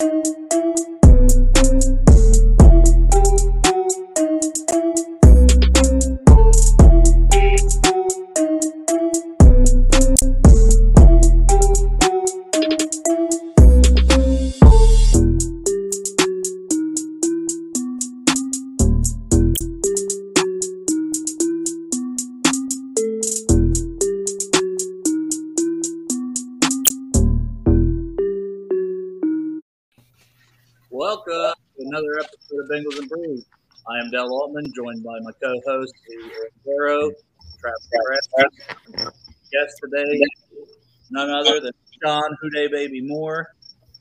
Welcome another episode of Bengals and Brews. I am Dell Altman, joined by my co-host Aaron Barrow, Travis Grass. Guest today, none other than Sean Who Dey Baby Moore.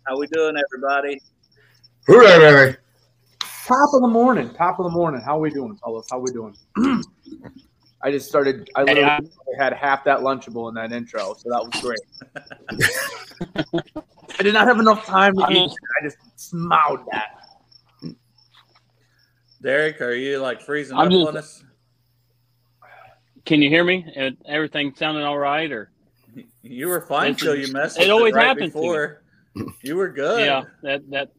How we doing, everybody? Hooray, baby. Top of the morning. Top of the morning. How we doing, fellas? How we doing? I just started. I Hey, literally had half that Lunchable in that intro, so that was great. I did not have enough time to I'm eat. just- I just smowed that. Derek, are you like freezing I'm up just- on us? Can you hear me? And Everything sounding all right, or You were fine till you messed. it always right happens before. You were good. yeah, that that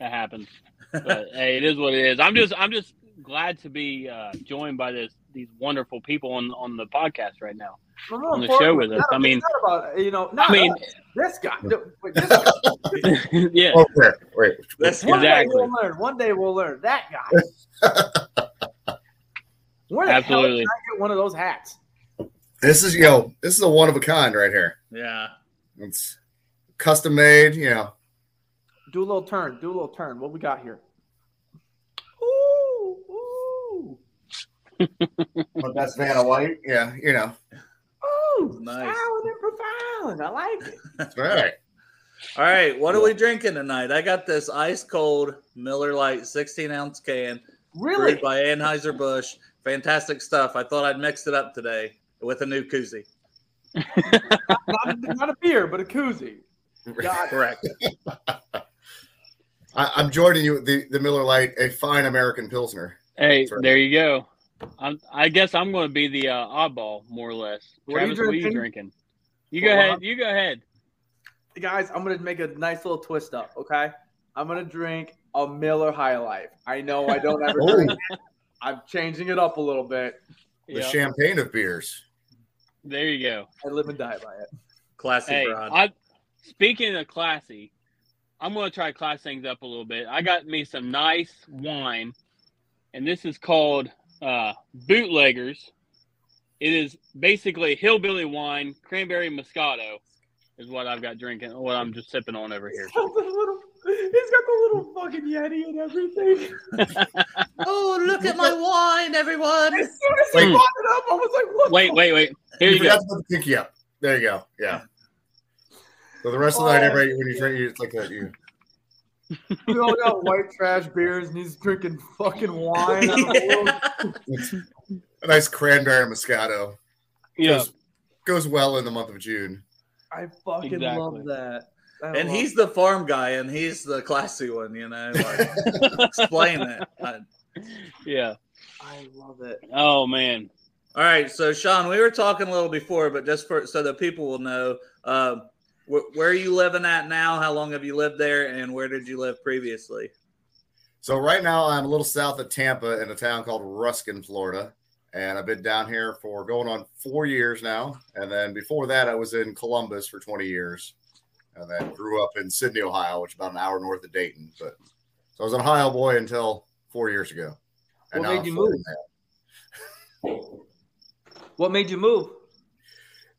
that happens. But hey, it is what it is. I'm just I'm just glad to be uh, joined by this these wonderful people on on the podcast right now. But more On the show with us. I mean- about you know. Not I mean, us, this guy. Wait, this guy. yeah, Oh, wait, wait. That's One Exactly. day we'll learn. One day we'll learn. That guy. Where the Absolutely. hell did I get one of those hats? This is yo. This is a one of a kind right here. Yeah. It's custom made. You know, Do a little turn. Do a little turn. What we got here? Ooh, ooh. But that's Vanna White. Yeah, you know. Ooh, Nice. sound and profound. I like it. That's right. All right. What are we drinking tonight? I got this ice cold Miller Lite 16 ounce can Really? brewed by Anheuser Busch. Fantastic stuff. I thought I'd mix it up today with a new koozie. not, not a beer, but a koozie. Got. Correct. I, I'm joining you. with The the Miller Lite, a fine American pilsner. hey, right. there you go. I'm, I guess I'm going to be the uh, oddball, more or less. What are you Travis, what are you drinking? drinking? You go Well, ahead. I'm- You go ahead. Guys, I'm gonna make a nice little twist up. Okay, I'm gonna drink a Miller High Life. I know I don't ever Oh, drink it. I'm changing it up a little bit. the Yeah, champagne of beers. there you go. I live and die by it. Classy Hey, broad. I speaking of classy, I'm going to try to class things up a little bit. I got me some nice wine, and this is called uh, Bootleggers. It is basically hillbilly wine, cranberry moscato, is what I've got drinking. What I'm just sipping on over here. He's got the little, he's got the little fucking Yeti and everything. oh, look at my wine, everyone. As soon as he Mm. brought it up, I was like, what? Wait, wait, wait. Here you you go. to put the pinky up. There you go. Yeah. So the rest of the night, everybody, when you drink, it's like that. You We all got white trash beers, and he's drinking fucking wine. out a little- it's a nice cranberry Moscato. Yeah, Goes, goes well in the month of June. I fucking Exactly. love that. I And love he's the farm guy, and he's the classy one. You know, like, explain that. Uh, yeah. I love it. Oh man. All right, so Sean, we were talking a little before, but just for so that people will know, uh, wh- where are you living at now? How long have you lived there, and where did you live previously? So right now I'm a little south of Tampa in a town called Ruskin, Florida. And I've been down here for going on four years now. And then before that, I was in Columbus for 20 years. And then grew up in Sidney, Ohio, which is about an hour north of Dayton. But so I was an Ohio boy until four years ago. What made I'm you move? What made you move?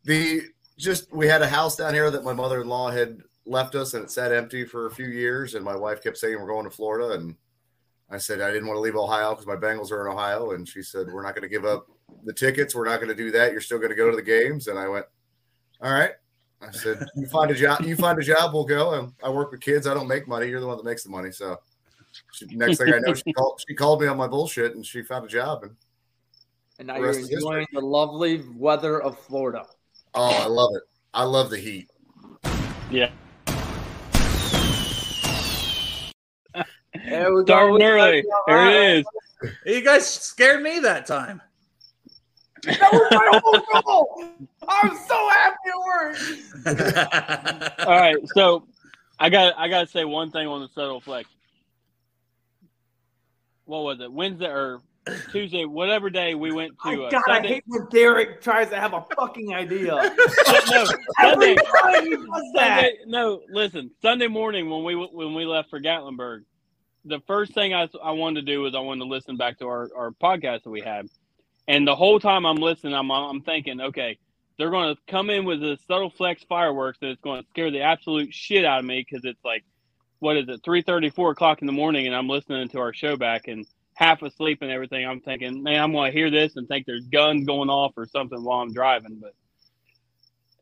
The just we had a house down here that my mother-in-law had left us and it sat empty for a few years. And my wife kept saying we're going to Florida. And I said I didn't want to leave Ohio because my Bengals are in Ohio. And she said, We're not going to give up the tickets. We're not going to do that. You're still going to go to the games. And I went, All right. I said, "You find a job. You find a job. We'll go." And I work with kids. I don't make money. You're the one that makes the money. So, she, next thing I know, she called. She called me on my bullshit, and she found a job. And And now you're rest is history. enjoying the lovely weather of Florida. Oh, I love it. I love the heat. Yeah. There we go. Early. There it is. You guys scared me that time. That was my whole goal. I'm so happy it worked. All right. So I got I got to say one thing on the subtle flex. What was it? Wednesday or Tuesday? Whatever day we went I to. Uh, God, I Sunday, hate when Derek tries to have a fucking idea. no, Sunday. time he does that. Sunday, no, listen. Sunday morning when we when we left for Gatlinburg, the first thing I, I wanted to do was I wanted to listen back to our, our podcast that we had, and the whole time I'm listening, I'm I'm thinking, okay, they're going to come in with the subtle flex fireworks, and it's going to scare the absolute shit out of me because it's like, what is it, three thirty, four o'clock in the morning, and I'm listening to our show back and half asleep and everything. I'm thinking, man, I'm going to hear this and think there's guns going off or something while I'm driving, but.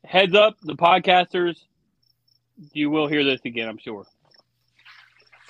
Heads up, the podcasters, you will hear this again, I'm sure.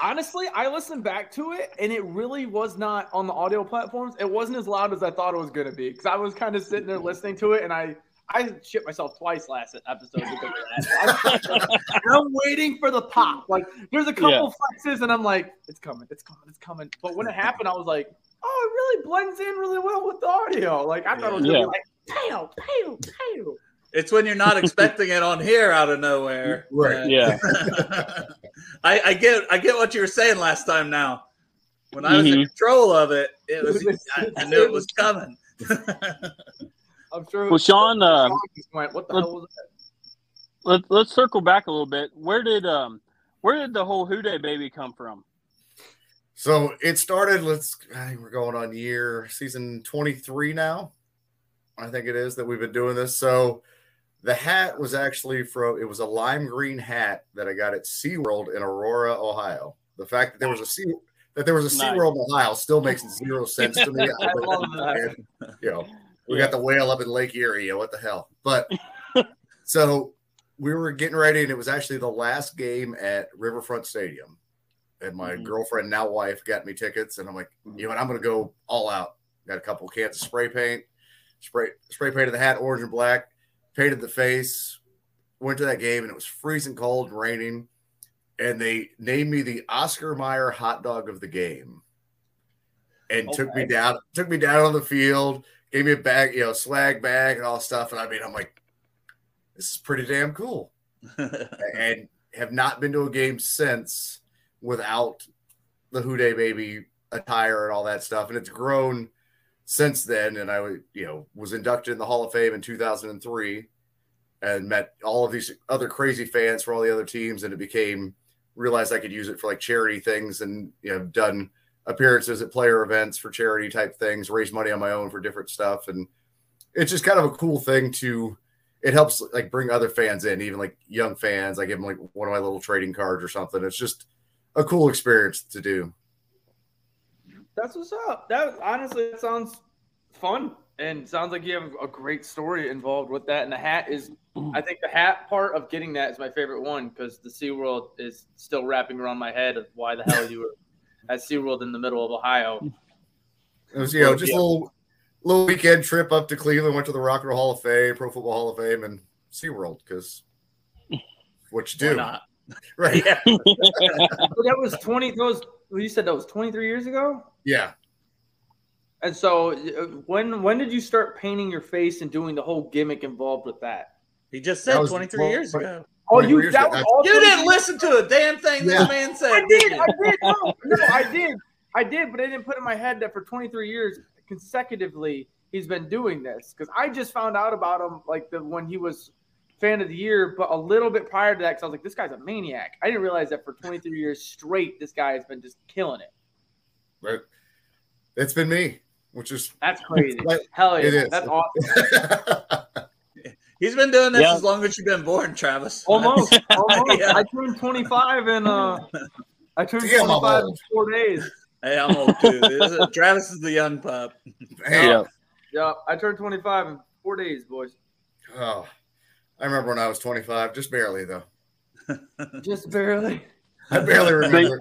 Honestly, I listened back to it, and it really was not on the audio platforms. It wasn't as loud as I thought it was going to be because I was kind of sitting there listening to it, and I I shit myself twice last episode because of that. I'm, I'm waiting for the pop. Like, there's a couple flexes, and I'm like, it's coming, it's coming, it's coming. But when it happened, I was like, oh, it really blends in really well with the audio. Like, I thought it was going to Yeah. be like, pow, pow, pow. It's when you're not expecting it on here out of nowhere. Right. Yeah. I, I get I get what you were saying last time now. When I was in Mhm. control of it, it was I, I knew it was coming. I'm sure. Well, Sean, uh, went, what the let's- hell was that? let's let's circle back a little bit. Where did um where did the whole Who Dey baby come from? So it started. Let's. We're going on year season twenty three now. I think it is that we've been doing this. So the hat was actually from. It was a lime green hat that I got at SeaWorld in Aurora, Ohio. The fact that there was a sea that there was a Nice. SeaWorld in Ohio still makes zero sense to me. I love that. And, you know, we Yeah. got the whale up in Lake Erie. What the hell? But so we were getting ready, and it was actually the last game at Riverfront Stadium. And my Mhm. girlfriend, now wife, got me tickets, and I'm like, you know what? I'm going to go all out. Got a couple cans of spray paint, spray spray painted the hat orange and black, painted the face. Went to that game, and it was freezing cold, and raining, and they named me the Oscar Mayer hot dog of the game, and took me down, took me down on the field, gave me a bag, you know, swag bag and all stuff, and I mean, I'm like, this is pretty damn cool and have not been to a game since without the Who Dey Baby attire and all that stuff. And it's grown since then. And I, you know, was inducted in the Hall of Fame in 2003 and met all of these other crazy fans for all the other teams. And it became realized I could use it for like charity things and, you know, done appearances at player events for charity type things, raise money on my own for different stuff. And it's just kind of a cool thing to, it helps like bring other fans in, even like young fans. I give them like one of my little trading cards or something. It's just a cool experience to do. That's what's up. That honestly that sounds fun and sounds like you have a great story involved with that. And the hat is, I think the hat part of getting that is my favorite one because the SeaWorld is still wrapping around my head of why the hell you were at SeaWorld in the middle of Ohio. It was, you know, just a little little weekend trip up to Cleveland, went to the Rock and Roll Hall of Fame, Pro Football Hall of Fame, and SeaWorld because what you Why do. not? Right. Yeah. So that was 20, that was, well, you said that was 23 years ago? Yeah. And so uh, when when did you start painting your face and doing the whole gimmick involved with that? He just said was 23 twelve- years ago. Oh, you that ago. was all You didn't listen to a damn thing Yeah. this man said, I did did. I did. No, oh, no, I did. I did, but I didn't put in my head that for 23 years consecutively he's been doing this because I just found out about him like the when he was fan of the year, but a little bit prior to that because I was like, this guy's a maniac. I didn't realize that for 23 years straight, this guy has been just killing it. Right. It's been me, which is That's crazy. Like, Hell yeah, it is. that's awesome. He's been doing this Yeah. as long as you've been born, Travis. Almost, almost. Yeah. I turned 25 in uh, I turned Damn, 25 in four days. Hey, I'm old too. Is- Travis is the young pup. Man, Yeah. Yeah, I turned 25 in four days, boys. Oh, I remember when I was 25, just barely though. Just barely. I barely remember.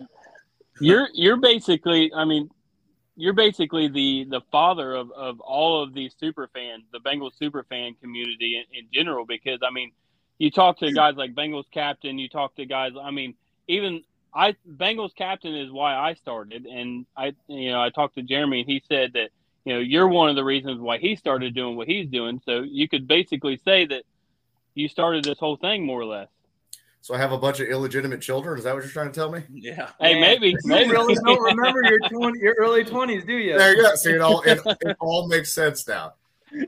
You're you're basically, I mean, you're basically the the father of of all of these super fans, the Bengals super fan community in, in general. Because I mean, you talk to guys like Bengals captain, you talk to guys. I mean, even I Bengals captain is why I started, and I you know I talked to Jeremy and he said that you know you're one of the reasons why he started doing what he's doing. So you could basically say that you started this whole thing more or less. So I have a bunch of illegitimate children. Is that what you're trying to tell me? Yeah. Hey, Man, maybe, You maybe. really don't remember your 20, your early twenties, do you? There you go. See, it all it, it all makes sense now. Now,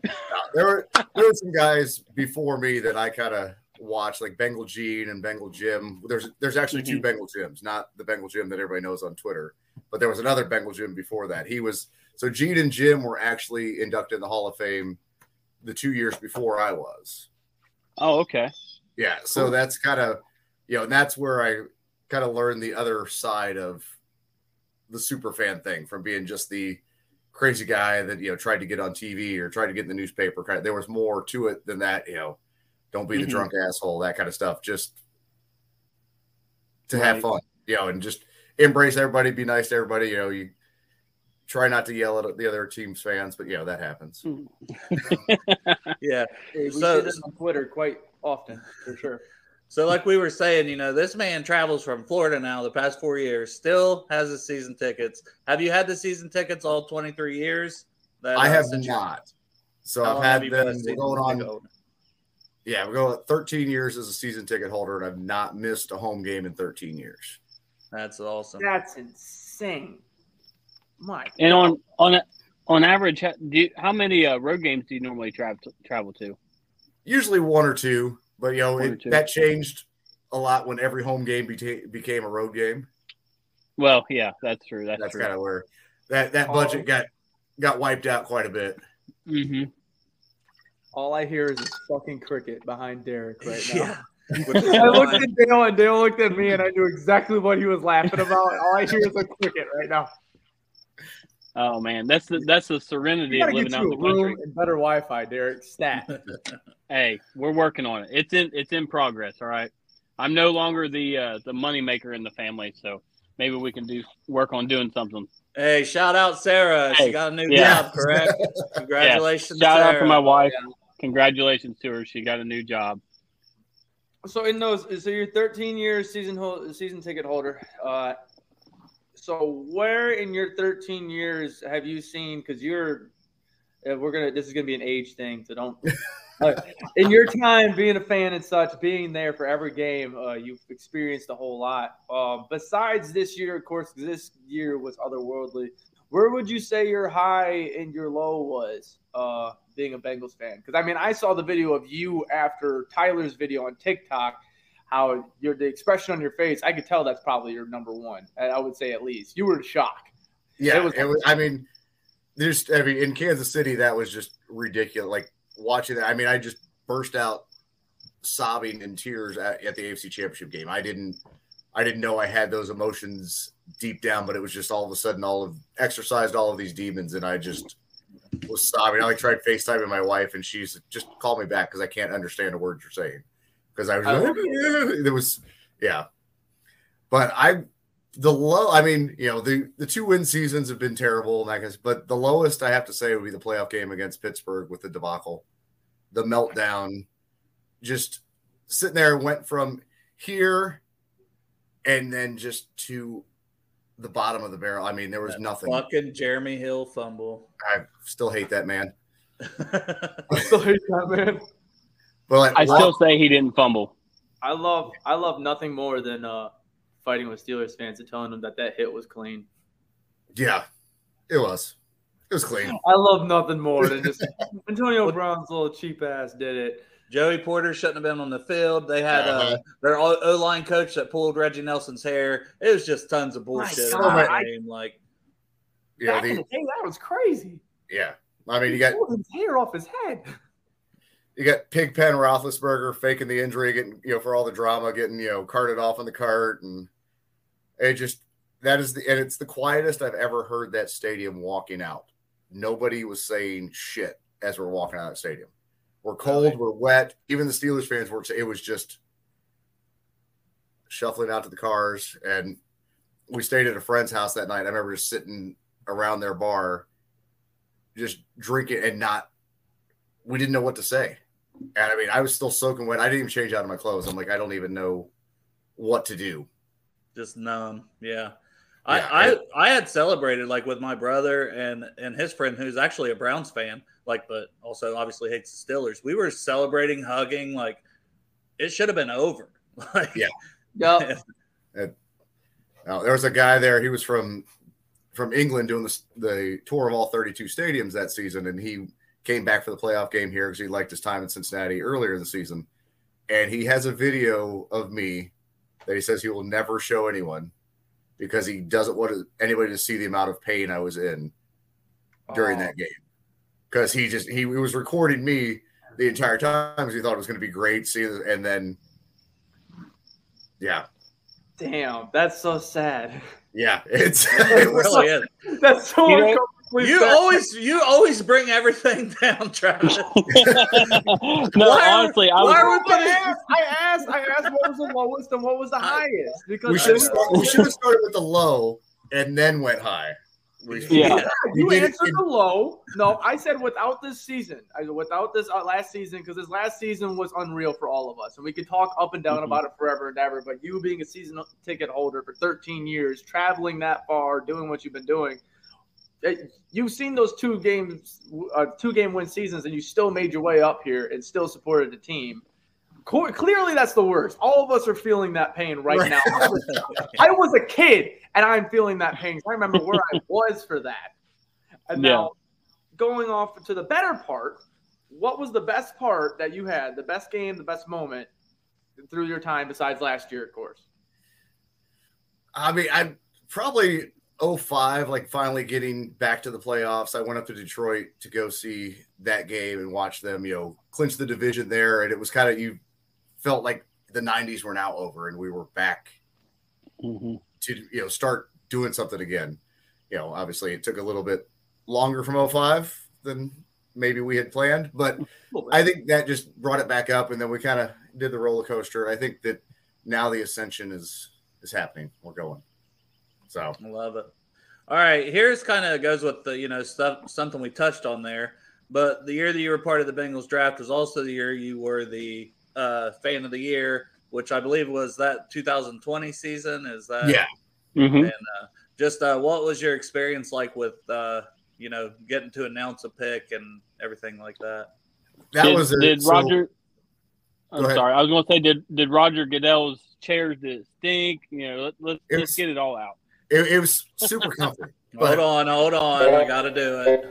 there were there were some guys before me that I kind of watched, like Bengal Gene and Bengal Jim. There's there's actually two mm-hmm. Bengal Jims, not the Bengal Jim that everybody knows on Twitter, but there was another Bengal Jim before that. He was so Gene and Jim were actually inducted in the Hall of Fame the two years before I was. Oh, okay. Yeah, so that's kind of you know, and that's where I kind of learned the other side of the super fan thing from being just the crazy guy that you know tried to get on TV or tried to get in the newspaper. Kind of, there was more to it than that. You know, don't be the Mhm. drunk asshole, that kind of stuff. Just to have fun, you know, and just embrace everybody, be nice to everybody. You know, you try not to yell at the other team's fans, but you know that happens. Yeah. Hey, we So- see this on Twitter quite often, for sure. So, like we were saying, you know, this man travels from Florida now the past four years, still has his season tickets. Have you had the season tickets all 23 years? That, I uh, have since you- not. So I've had have you been a them going on. holder? Yeah, we're going 13 years as a season ticket holder, and I've not missed a home game in 13 years. That's awesome. That's insane. My And on on a, on average, how, do you, how many uh, road games do you normally travel travel to? Usually one or two, but you know it, that changed a lot when every home game beta- became a road game. Well, yeah, that's true. That's, That's kind of where that that budget got got wiped out quite a bit. hmm all I hear is this fucking cricket behind Derek right now. Yeah. I looked at Dale and Dale looked at me and I knew exactly what he was laughing about. All I hear is a cricket right now. Oh man, that's the that's the serenity of living get out in the a room country. and better Wi-Fi, Derek. Stat. Hey, we're working on it. It's in it's in progress. All right. I'm no longer the uh, the money maker in the family, so maybe we can do work on doing something. Hey, shout out Sarah. She got a new yeah. job, correct? Congratulations. Shout out Sarah. to my wife. Congratulations to her. She got a new job. So in those, so you're 13 years season hol- season ticket holder. Uh, so where in your 13 years have you seen? Because you're, uh, we're gonna. This is gonna be an age thing, so don't. uh, in your time being a fan and such, being there for every game, uh, you've experienced a whole lot. Um, besides this year, of course, this year was otherworldly. Where would you say your high and your low was uh, being a Bengals fan? Because I mean, I saw the video of you after Tyler's video on TikTok. How your the expression on your face, I could tell that's probably your number one. I would say at least you were in shock. Yeah, It was- it was. I mean, there's. I mean, in Kansas City, that was just ridiculous. Like watching that. I mean, I just burst out sobbing in tears at, at the AFC Championship game. I didn't. I didn't know I had those emotions deep down, but it was just all of a sudden, all of exercised all of these demons, and I just was sobbing. I like tried FaceTiming my wife, and she's just call me back because I can't understand a word you're saying. Because I was, I love there was, yeah. But I the low i mean you know the the two win seasons have been terrible and I guess but the lowest i have to say would be the playoff game against pittsburgh with the debacle the meltdown just sitting there went from here and then just to the bottom of the barrel i mean there was nothing Fucking Jeremy Hill fumble. i still hate that man I still hate that man. But like, I still walk- say he didn't fumble. I love I love nothing more than uh, fighting with Steelers fans and telling them that that hit was clean. yeah it was it was clean I love nothing more than just Antonio Brown's little cheap ass did it. Joey Porter shouldn't have been on the field. They had uh, Uh-huh. their O line coach that pulled Reggie Nelson's hair. It was just tons of bullshit. in God, that I- game. Like, yeah Back in the, the day, that was crazy. yeah i mean you got He pulled his hair off his head. You got Pigpen Roethlisberger faking the injury, getting you know for all the drama, getting you know carted off in the cart, and it just that is the and it's the quietest I've ever heard that stadium walking out. Nobody was saying shit as we're walking out of the stadium. We're cold, we're wet. Even the Steelers fans were. It was just shuffling out to the cars, and we stayed at a friend's house that night. I remember just sitting around their bar, just drinking and not. We didn't know what to say, and I mean, I was still soaking wet. I didn't even change out of my clothes. I'm like, I don't even know what to do. Just numb. Yeah. Yeah, I, it- I I had celebrated like with my brother and and his friend who's actually a Browns fan, like but also obviously hates the Steelers. We were celebrating, hugging, like it should have been over. Like Yeah. Yep. Now, there was a guy there. He was from from England doing the, the tour of all 32 stadiums that season, and he came back for the playoff game here because he liked his time in Cincinnati earlier in the season. And he has a video of me that he says he will never show anyone because he doesn't want anybody to see the amount of pain I was in during Oh. that game. Because he just he, he was recording me the entire time because he thought it was going to be great. Seeing and then, yeah, Damn, that's so sad. yeah, it's it it was really is. That's so You know, uncomfortably You sad. always you always bring everything down, Travis. no, Why are- honestly, I why was. are I asked, I asked, I asked what was the lowest and what was the highest because we should have started, we should have started with the low and then went high. We- Yeah. you we answered the low. No, I said without this season, I, said without this uh, last season, because this last season was unreal for all of us, and we could talk up and down Mhm. about it forever and ever. But you being a season ticket holder for 13 years, traveling that far, doing what you've been doing, you've seen those two games, uh, two game win seasons, and you still made your way up here and still supported the team. Co- Clearly, that's the worst. All of us are feeling that pain right, Right. now. I was a kid and I'm feeling that pain. I remember where I was for that. And Yeah. now, going off to the better part, what was the best part that you had, the best game, the best moment through your time besides last year, of course? I mean, I probably 05, like finally getting back to the playoffs. I went up to Detroit to go see that game and watch them, you know, clinch the division there. And it was kind of, you felt like the 90s were now over and we were back Mhm. to, you know, start doing something again. You know, obviously it took a little bit longer from 05 than maybe we had planned, but I think that just brought it back up, and then we kind of did the roller coaster. I think that now the ascension is is happening. We're going. So I love it. All right, here's kind of goes with the you know stuff something we touched on there. But the year that you were part of the Bengals draft was also the year you were the uh, fan of the year, which I believe was that 2020 season. Is that yeah, Mhm. And uh, just uh, what was your experience like with uh, you know getting to announce a pick and everything like that? that did, was a, did so- Roger? I'm sorry. I was going to say, did did Roger Goodell's chairs did it stink? You know, let, let, It let's get it all out. It, it was super comfy. Hold on, hold on, I got to do it.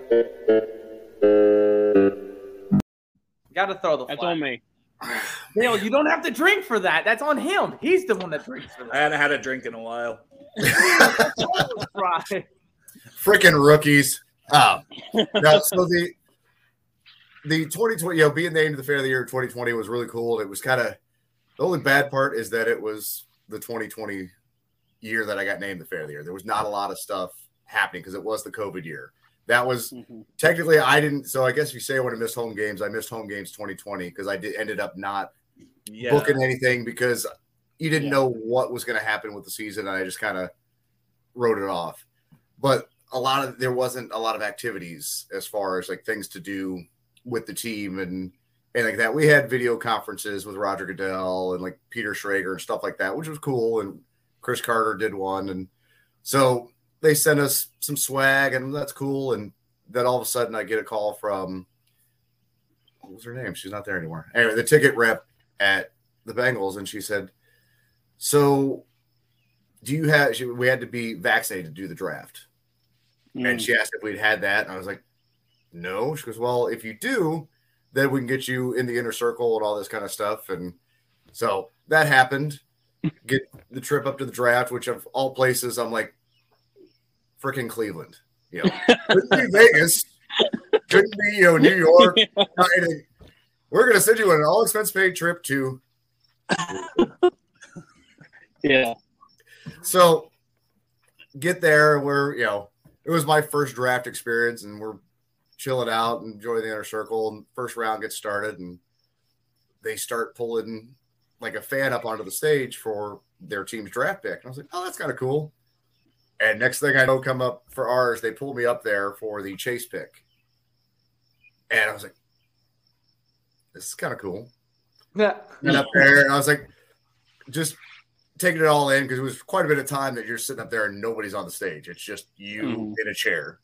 Got to throw the That's on me. Dale, you don't have to drink for that. That's on him. He's the one that drinks for I that. hadn't had a drink in a while. right. Freaking rookies. Oh. No, so the the 2020, you know, being named the Fan of the Year 2020 was really cool. It was kind of the only bad part is that it was the 2020 year that I got named the fair of the Year. There was not a lot of stuff happening because it was the COVID year. That was Mhm. technically I didn't. So I guess if you say I want to miss home games, I missed home games 2020 because I did ended up not Yeah, booking anything because you didn't Yeah. know what was going to happen with the season. And I just kind of wrote it off. But a lot of there wasn't a lot of activities as far as like things to do with the team and and like that. We had video conferences with Roger Goodell and like Peter Schrager and stuff like that, which was cool. And Cris Carter did one, and so they sent us some swag, and that's cool. And then all of a sudden, I get a call from what was her name? She's not there anymore. Anyway, the ticket rep at the Bengals, and she said, "So, do you have?" She, we had to be vaccinated to do the draft, Mm. and she asked if we'd had that, and I was like, "No." She goes, "Well, if you do, then we can get you in the inner circle and all this kind of stuff." And so that happened. Get the trip up to the draft, which of all places, I'm like, freaking Cleveland. You know, couldn't be Vegas, couldn't be you know New York. We're gonna send you an all expense paid trip to yeah. So get there. We're, you know, it was my first draft experience and we're chilling out, enjoying the inner circle. And first round gets started, and they start pulling like a fan up onto the stage for their team's draft pick. And I was like, oh, that's kind of cool. And next thing I know, come up for ours, they pull me up there for the Chase pick. And I was like, this is kind of cool. Yeah. And up there, and I was like, just taking it all in because it was quite a bit of time that you're sitting up there and nobody's on the stage. It's just you Mhm. in a chair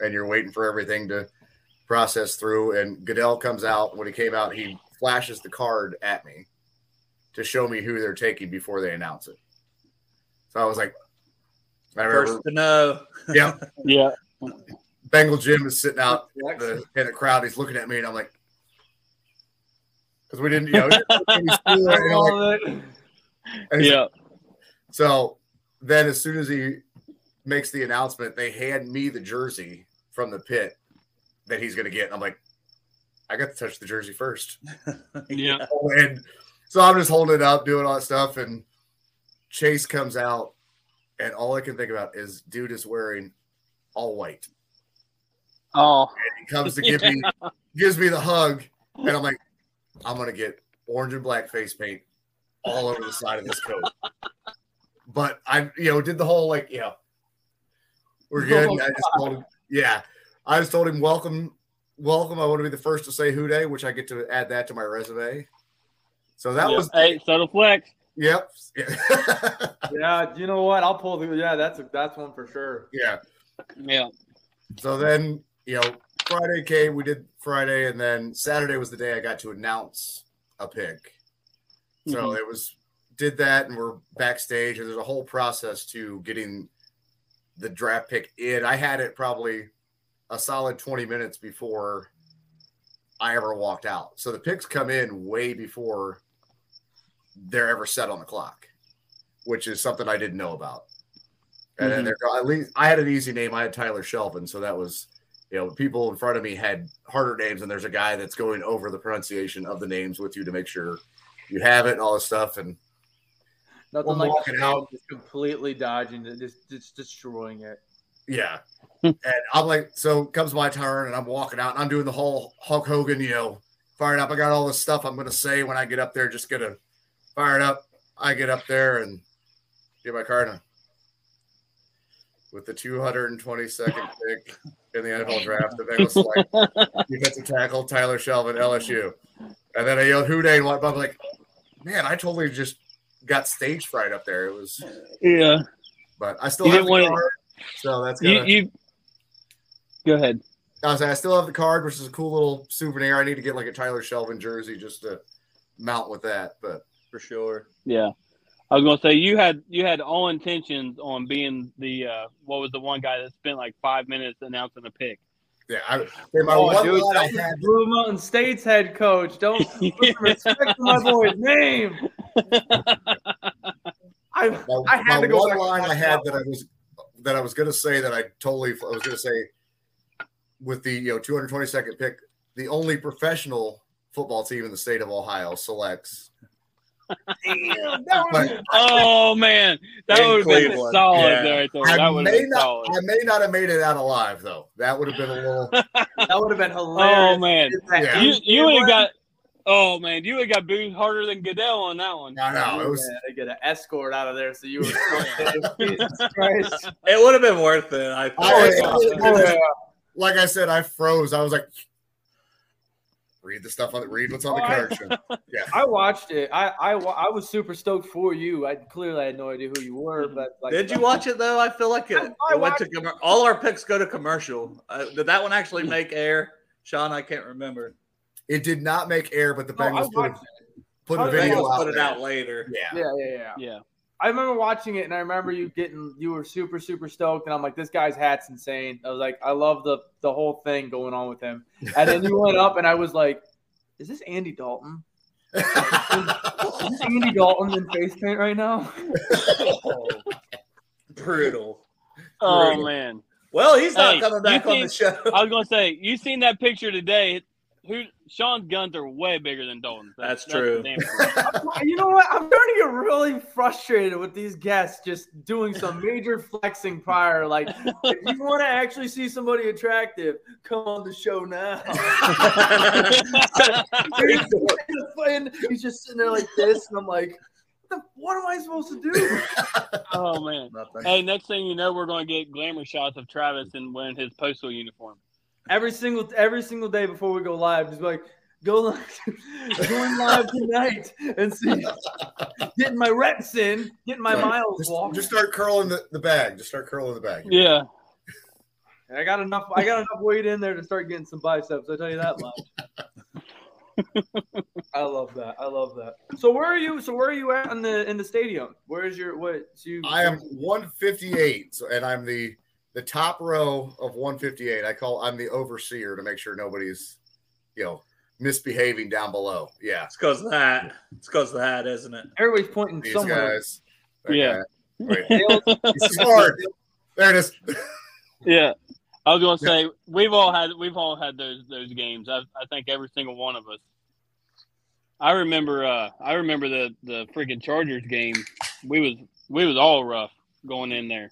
and you're waiting for everything to process through. And Goodell comes out. When he came out, he flashes the card at me to show me who they're taking before they announce it. So I was like, I remember, First to know. yeah, Yeah. Bengal Jim is sitting out in the, in the crowd. He's looking at me, and I'm like, because we didn't, you know, we didn't go to any school or anything like- All of it. and he's Yeah. So then, as soon as he makes the announcement, they hand me the jersey from the pit that he's going to get. And I'm like, I got to touch the jersey first. Yeah. And so I'm just holding it up, doing all that stuff. And Chase comes out, and all I can think about is dude is wearing all white. Oh. And he comes to give me, gives me the hug. And I'm like, I'm going to get orange and black face paint all over the side of this coat. But I, you know, did the whole like, you know, we're good. And I just told him, yeah, I just told him, welcome, welcome. I want to be the first to say Who Dey, which I get to add that to my resume. So that yeah. was, Hey, subtle flex. yep, Yeah, you know what? I'll pull the. Yeah, that's a, that's one for sure. yeah. Yeah. So then, you know, Friday came, we did Friday, and then Saturday was the day I got to announce a pick. So Mhm. it was did that, and we're backstage, and there's a whole process to getting the draft pick in. I had it probably a solid 20 minutes before I ever walked out. So the picks come in way before they're ever set on the clock, which is something I didn't know about. And then Mhm. they're at least I had an easy name. I had Tyler Shelvin, so that was you know people in front of me had harder names, and there's a guy that's going over the pronunciation of the names with you to make sure you have it and all this stuff. And Nothing like walking out. just completely dodging it, just just destroying it. Yeah. and I'm like, so comes my turn and I'm walking out and I'm doing the whole Hulk Hogan, you know, firing up. I got all this stuff I'm going to say when I get up there, just going to fire it up. I get up there and get my card on. With the 222nd pick in the NFL draft, the Bengals select defensive tackle Tyler Shelvin, LSU. And then I yelled, Who Dey? And walked I'm like, man, I totally just got stage fright up there. It was, Yeah. but I still You have the want card. So that's You, gonna, you go ahead. I was saying, I still have the card, which is a cool little souvenir. I need to get like a Tyler Shelvin jersey just to mount with that. But For sure. Yeah. I was gonna say you had you had all intentions on being the uh what was the one guy that spent like five minutes announcing a pick. yeah, I, okay, my Oh, one dude, line I that was had, Blue Mountain State's head coach. Don't put respect my boy's name. I my, I had my to go one back and line I had that that I was that I was going to say that I totally I was going to say with the you know 222nd pick, the only professional football team in the state of Ohio selects. Damn, that was oh man, that would have been Cleveland. solid Yeah. there. Right. I That would may been not solid. I may not have made it out alive though. That would have been a little that would have been oh, hilarious. Oh man, Is Yeah. you you ain't one? got. Oh man, you ain't got booed harder than Goodell on that one. I know it was Yeah, they get an escort out of there, so you were It would have been worth it. I think. Oh, yeah. it- it- like I said, I froze. I was like, read the stuff on the read what's on the Oh, card. Sean. Yeah. I watched it. I, I I was super stoked for you. I clearly had no idea who you were, but like, Did you watch it though? I feel like it, I- I it went to watched- commer- all our picks go to commercial. Uh, did that one actually make air? Sean, I can't remember. It did not make air, but the Oh, I Bengals put, watched put a video out. put it there. out later. Yeah. Yeah, yeah, yeah. Yeah. I remember watching it, and I remember you getting you were super super stoked, and I'm like, this guy's hat's insane. I was like, I love the the whole thing going on with him. And then you went up, and I was like, is this Andy Dalton? Is this Andy Dalton in face paint right now? Brutal. Oh Brutal. man, Well, he's not Hey, coming back on the show. I was gonna say you seen that picture today. Who Sean's guns are way bigger than Dalton's. That's true. damn true. you know what? I'm starting to get really frustrated with these guests just doing some major flexing prior. Like, if you want to actually see somebody attractive, come on the show now. and he's just sitting there like this, and I'm like, what, the, what am I supposed to do? oh man. Nothing. Hey, next thing you know, we're going to get glamour shots of Travis in wearing his postal uniform. Every single every single day before we go live, just like go live, going live tonight and see getting my reps in, getting my Right. miles Just, walked. just start curling the, the bag. Just start curling the bag. Yeah. I got enough. I got enough weight in there to start getting some biceps. I tell you that much. I love that. I love that. So where are you? So where are you at in the in the stadium? Where's your what? So you, I am 158, so, and I'm the the top row of 158. I call I'm the overseer to make sure nobody's, you know, misbehaving down below. Yeah, It's because of that. It's because of that, isn't it? Everybody's pointing these somewhere. guys. That Yeah. guy. Wait, smart. There it is. Yeah. I was going to say we've all had we've all had those those games. I I think every single one of us. I remember uh I remember the the freaking Chargers game. We was we was all rough going in there.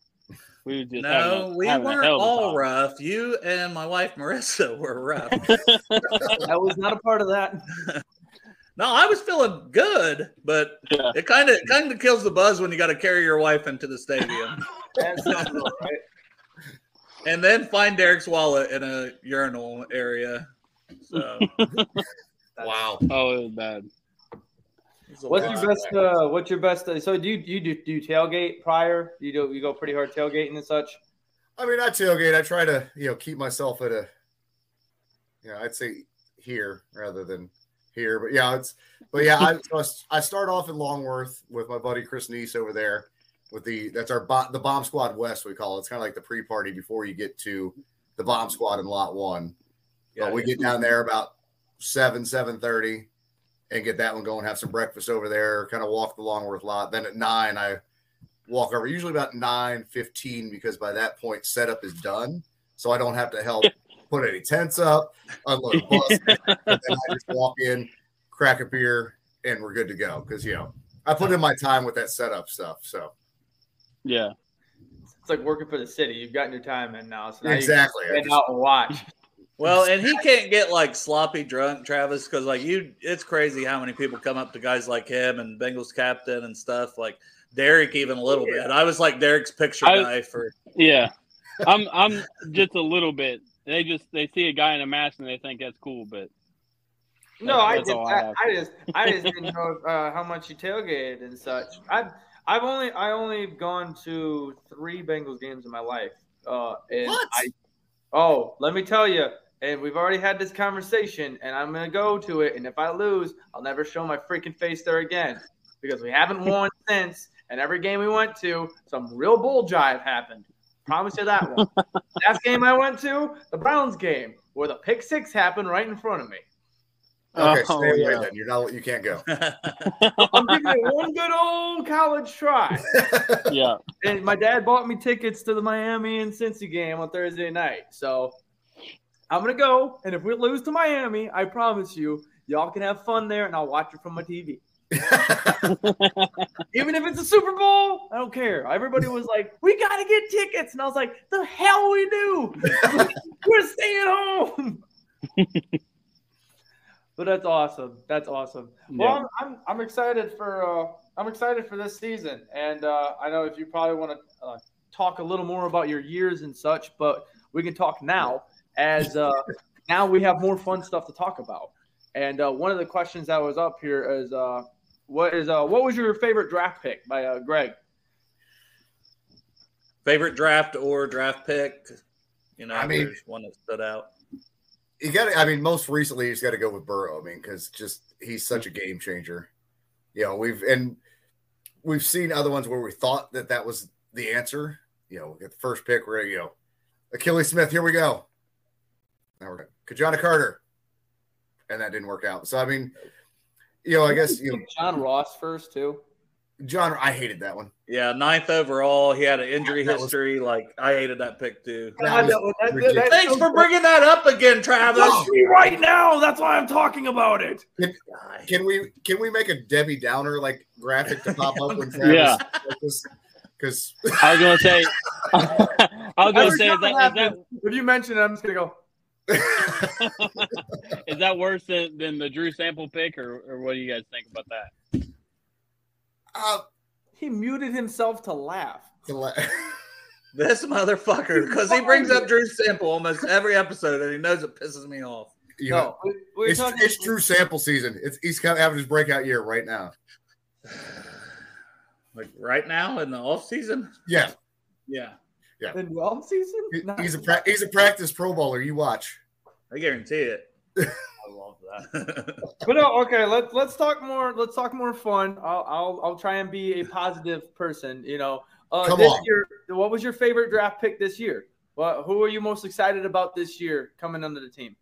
We was just No, a- we weren't hell of a all time. rough. You and my wife Marissa were rough. I was not a part of that. no, I was feeling good, but Yeah. it kind of kind of kills the buzz when you got to carry your wife into the stadium That sounds all right. and then find Derek's wallet in a urinal area. So Wow. Oh, it was bad. It's a What's your best? Uh, what's your best? Uh, so do you you do, do you tailgate prior? You do you go pretty hard tailgating and such? I mean, I tailgate. I try to, you know, keep myself at a, you know, I'd say here rather than here. But yeah, it's, but yeah, I, so I s- I start off in Longworth with my buddy Chris Neese over there with the, that's our, bo- the Bomb Squad West, we call it. It's kind of like the pre party before you get to the Bomb Squad in lot one. Yeah, but we get down there about seven, seven thirty, and get that one going. Have some breakfast over there. Kind of walk the Longworth lot. Then at nine, I walk over. Usually about nine fifteen, because by that point setup is done, so I don't have to help put any tents up, unload a bus. and then I just walk in, crack a beer, and we're good to go. Because you know I put in my time with that setup stuff. So Yeah. It's like working for the city. You've gotten your time in now, so now exactly. you can just- out and watch. Well, and he can't get like sloppy drunk, Travis, because like you, it's crazy how many people come up to guys like him and Bengals captain and stuff. Like Derek, even a little bit. I was like Derek's picture I- guy for. Yeah. I'm I'm just a little bit. They just they see a guy in a mask and they think that's cool, but No, I That's did. all I I. I just, I just didn't know uh, how much you tailgated and such. I've, I've only, I only gone to three Bengals games in my life. Uh, and What? I, oh, let me tell you. And we've already had this conversation, and I'm gonna go to it. And if I lose, I'll never show my freaking face there again because we haven't won since. And every game we went to, some real bull jive happened. Promise you that one. Last game I went to, the Browns game, where the pick six happened right in front of me. Okay, Oh, stay away yeah. then. You're not. You can't go. I'm giving it one good old college try. yeah. And my dad bought me tickets to the Miami and Cincy game on Thursday night. So I'm gonna go, and if we lose to Miami, I promise you, y'all can have fun there, and I'll watch it from my TV. Even if it's a Super Bowl, I don't care. Everybody was like, "We gotta get tickets," and I was like, "The hell we do? We're staying home." but that's awesome. That's awesome. Well, I'm, I'm I'm excited for uh, I'm excited for this season, and uh, I know if you probably want to uh, talk a little more about your years and such, but we can talk now as uh, now we have more fun stuff to talk about. And uh, one of the questions that was up here is uh, what is uh, what was your favorite draft pick by uh, Greg? Favorite draft or draft pick? You know, I mean- there's one that stood out. you got to. I mean, most recently, you just got to go with Burrow. I mean, because just he's such a game changer. You know, we've and we've seen other ones where we thought that that was the answer. You know, we get the first pick, where you go, Akili Smith. Here we go. Now we're Ki-Jana Carter, and that didn't work out. So I mean, you know, I guess you know, John Ross first too. John, I hated that one. Yeah, ninth overall. He had an injury That was- history. Like I hated that pick too. That was that- that- Thanks for bringing that up again, Travis. me right now. That's why I'm talking about it. Can we can we make a Debbie Downer like graphic to pop up when Travis Yeah. because I was gonna say. I was gonna Every say, is time it that, is that if you mention it, I'm just gonna go. Is that worse than, than the Drew Sample pick, or, or what do you guys think about that? uh, He muted himself to laugh. the la- This motherfucker, because he brings up Drew Sample almost every episode, and he knows it pisses me off. you No, we- we're it's, talking. it's Drew Sample season. It's he's kind of having his breakout year right now. Like right now in the off season. Yeah, Yeah, in the off season. he- he's a pra- he's a practice Pro Bowler. You watch. I guarantee it. I love that. But no, okay, let's let's talk more. Let's talk more fun. I'll I'll, I'll try and be a positive person. You know, uh, Come this on. year, what was your favorite draft pick this year? Well, who are you most excited about this year coming under the team?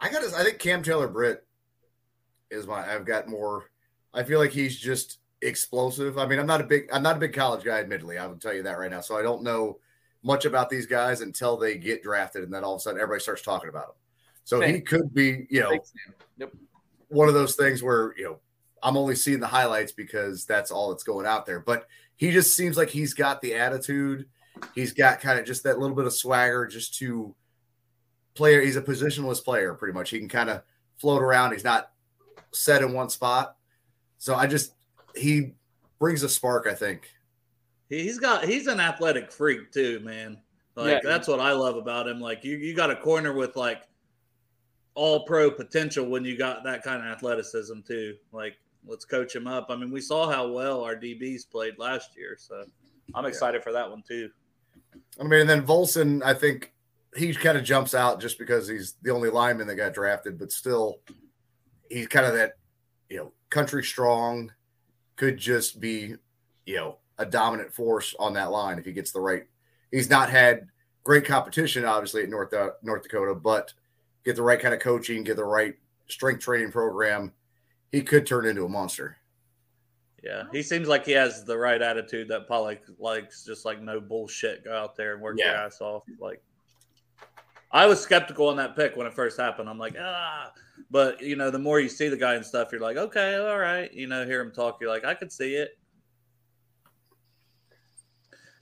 I got. I think Cam Taylor Britt is my. I've got more. I feel like he's just explosive. I mean, I'm not a big. I'm not a big college guy, admittedly. I will tell you that right now. So I don't know much about these guys until they get drafted, and then all of a sudden everybody starts talking about them. So he could be, you know, Thanks, Yep. one of those things where you know I'm only seeing the highlights because that's all that's going out there. But he just seems like he's got the attitude. He's got kind of just that little bit of swagger just to player. He's a positionless player, pretty much. He can kind of float around. He's not set in one spot. So I just he brings a spark. I think. He's got he's an athletic freak too, man. Like Yeah. that's what I love about him. Like you you got a corner with like all pro potential when you got that kind of athleticism too. Like let's coach him up. I mean, we saw how well our DBs played last year, so I'm excited for that one too. I mean, and then Volson, I think he kind of jumps out just because he's the only lineman that got drafted, but still, he's kind of that, you know, country strong, could just be, you know, a dominant force on that line if he gets the right. He's not had great competition, obviously, at North uh, North Dakota, but get the right kind of coaching, get the right strength training program, he could turn into a monster. Yeah, he seems like he has the right attitude that Pollack likes. Just like no bullshit, go out there and work your ass off. Like, I was skeptical on that pick when it first happened. I'm like, ah, but you know, the more you see the guy and stuff, you're like, okay, all right. You know, hear him talk, you're like, I could see it.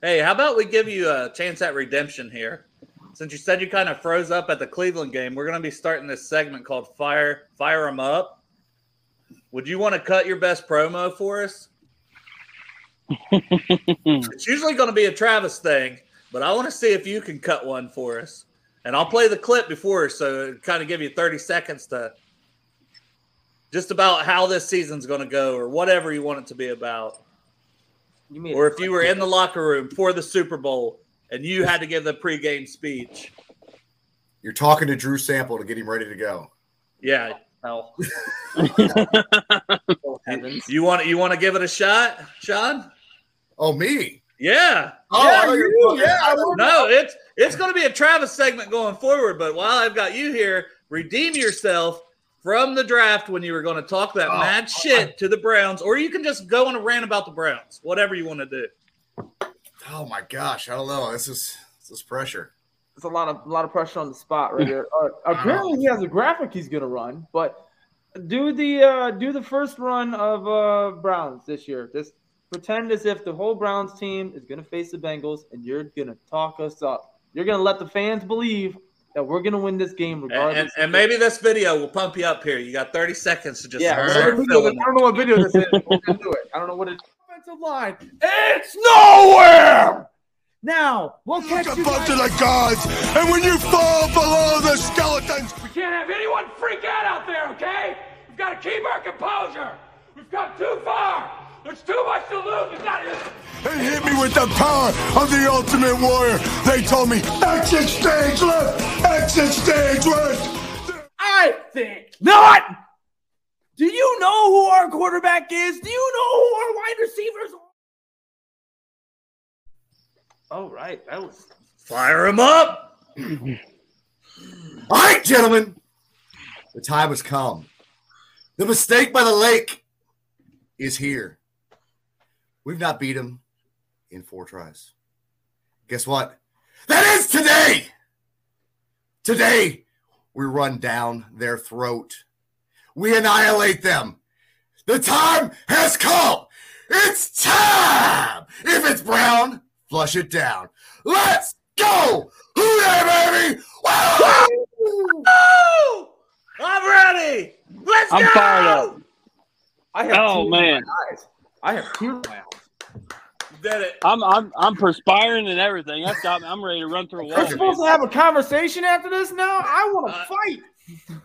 Hey, how about we give you a chance at redemption here? Since you said you kind of froze up at the Cleveland game, we're going to be starting this segment called Fire Fire Fire 'em Up. Would you want to cut your best promo for us? It's usually going to be a Travis thing, but I want to see if you can cut one for us. And I'll play the clip before, so kind of give you 30 seconds to just about how this season's going to go or whatever you want it to be about. You made Or if you were in the locker room for the Super Bowl and you had to give the pregame speech. You're talking to Drew Sample to get him ready to go. Yeah. hell. Oh, you, you want you want to give it a shot, Sean? Oh, me? Yeah. Oh, Yeah, I thought you were yeah, I No, it's it's going to be a Travis segment going forward. But while I've got you here, redeem yourself from the draft when you were going to talk that Oh, mad shit to the Browns, or you can just go on a rant about the Browns, whatever you want to do. Oh my gosh, I don't know. This is this is pressure. It's a lot of a lot of pressure on the spot right here. Uh, apparently, he has a graphic he's gonna run, but do the uh, do the first run of uh, Browns this year. Just pretend as if the whole Browns team is gonna face the Bengals, and you're gonna talk us up. You're gonna let the fans believe that we're gonna win this game And, regardless. and, and maybe this video will pump you up here. You got 30 seconds to just yeah, start video, I don't know what video this is. We're gonna do it. I don't know what it is. offensive line. It's nowhere. Now we'll catch a you bunch guys. of the gods, and when you fall below the skeletons, We can't have anyone freak out out there, okay? We've got to keep our composure. We've come too far. There's too much to lose. We've got to. hit me with the power of the ultimate warrior. They told me, exit stage left, exit stage left. I think not. Do you know who our quarterback is? Do you know who our wide receivers are? Oh right, that was Fire him up. All right, gentlemen, the time has come. The mistake by the lake is here. We've not beat them in four tries. Guess what? That is today. Today, we run down their throat. We annihilate them. The time has come. It's time. If it's brown, flush it down. Let's go. Who baby? Woo! I'm ready. Let's I'm go. fired up. I have Oh, tears man. in my eyes. I have tears in my eyes. Did it. I'm I'm I'm perspiring and everything. That's got me. I'm ready to run through a wall. We're supposed to have a conversation after this now. I want to Uh, fight.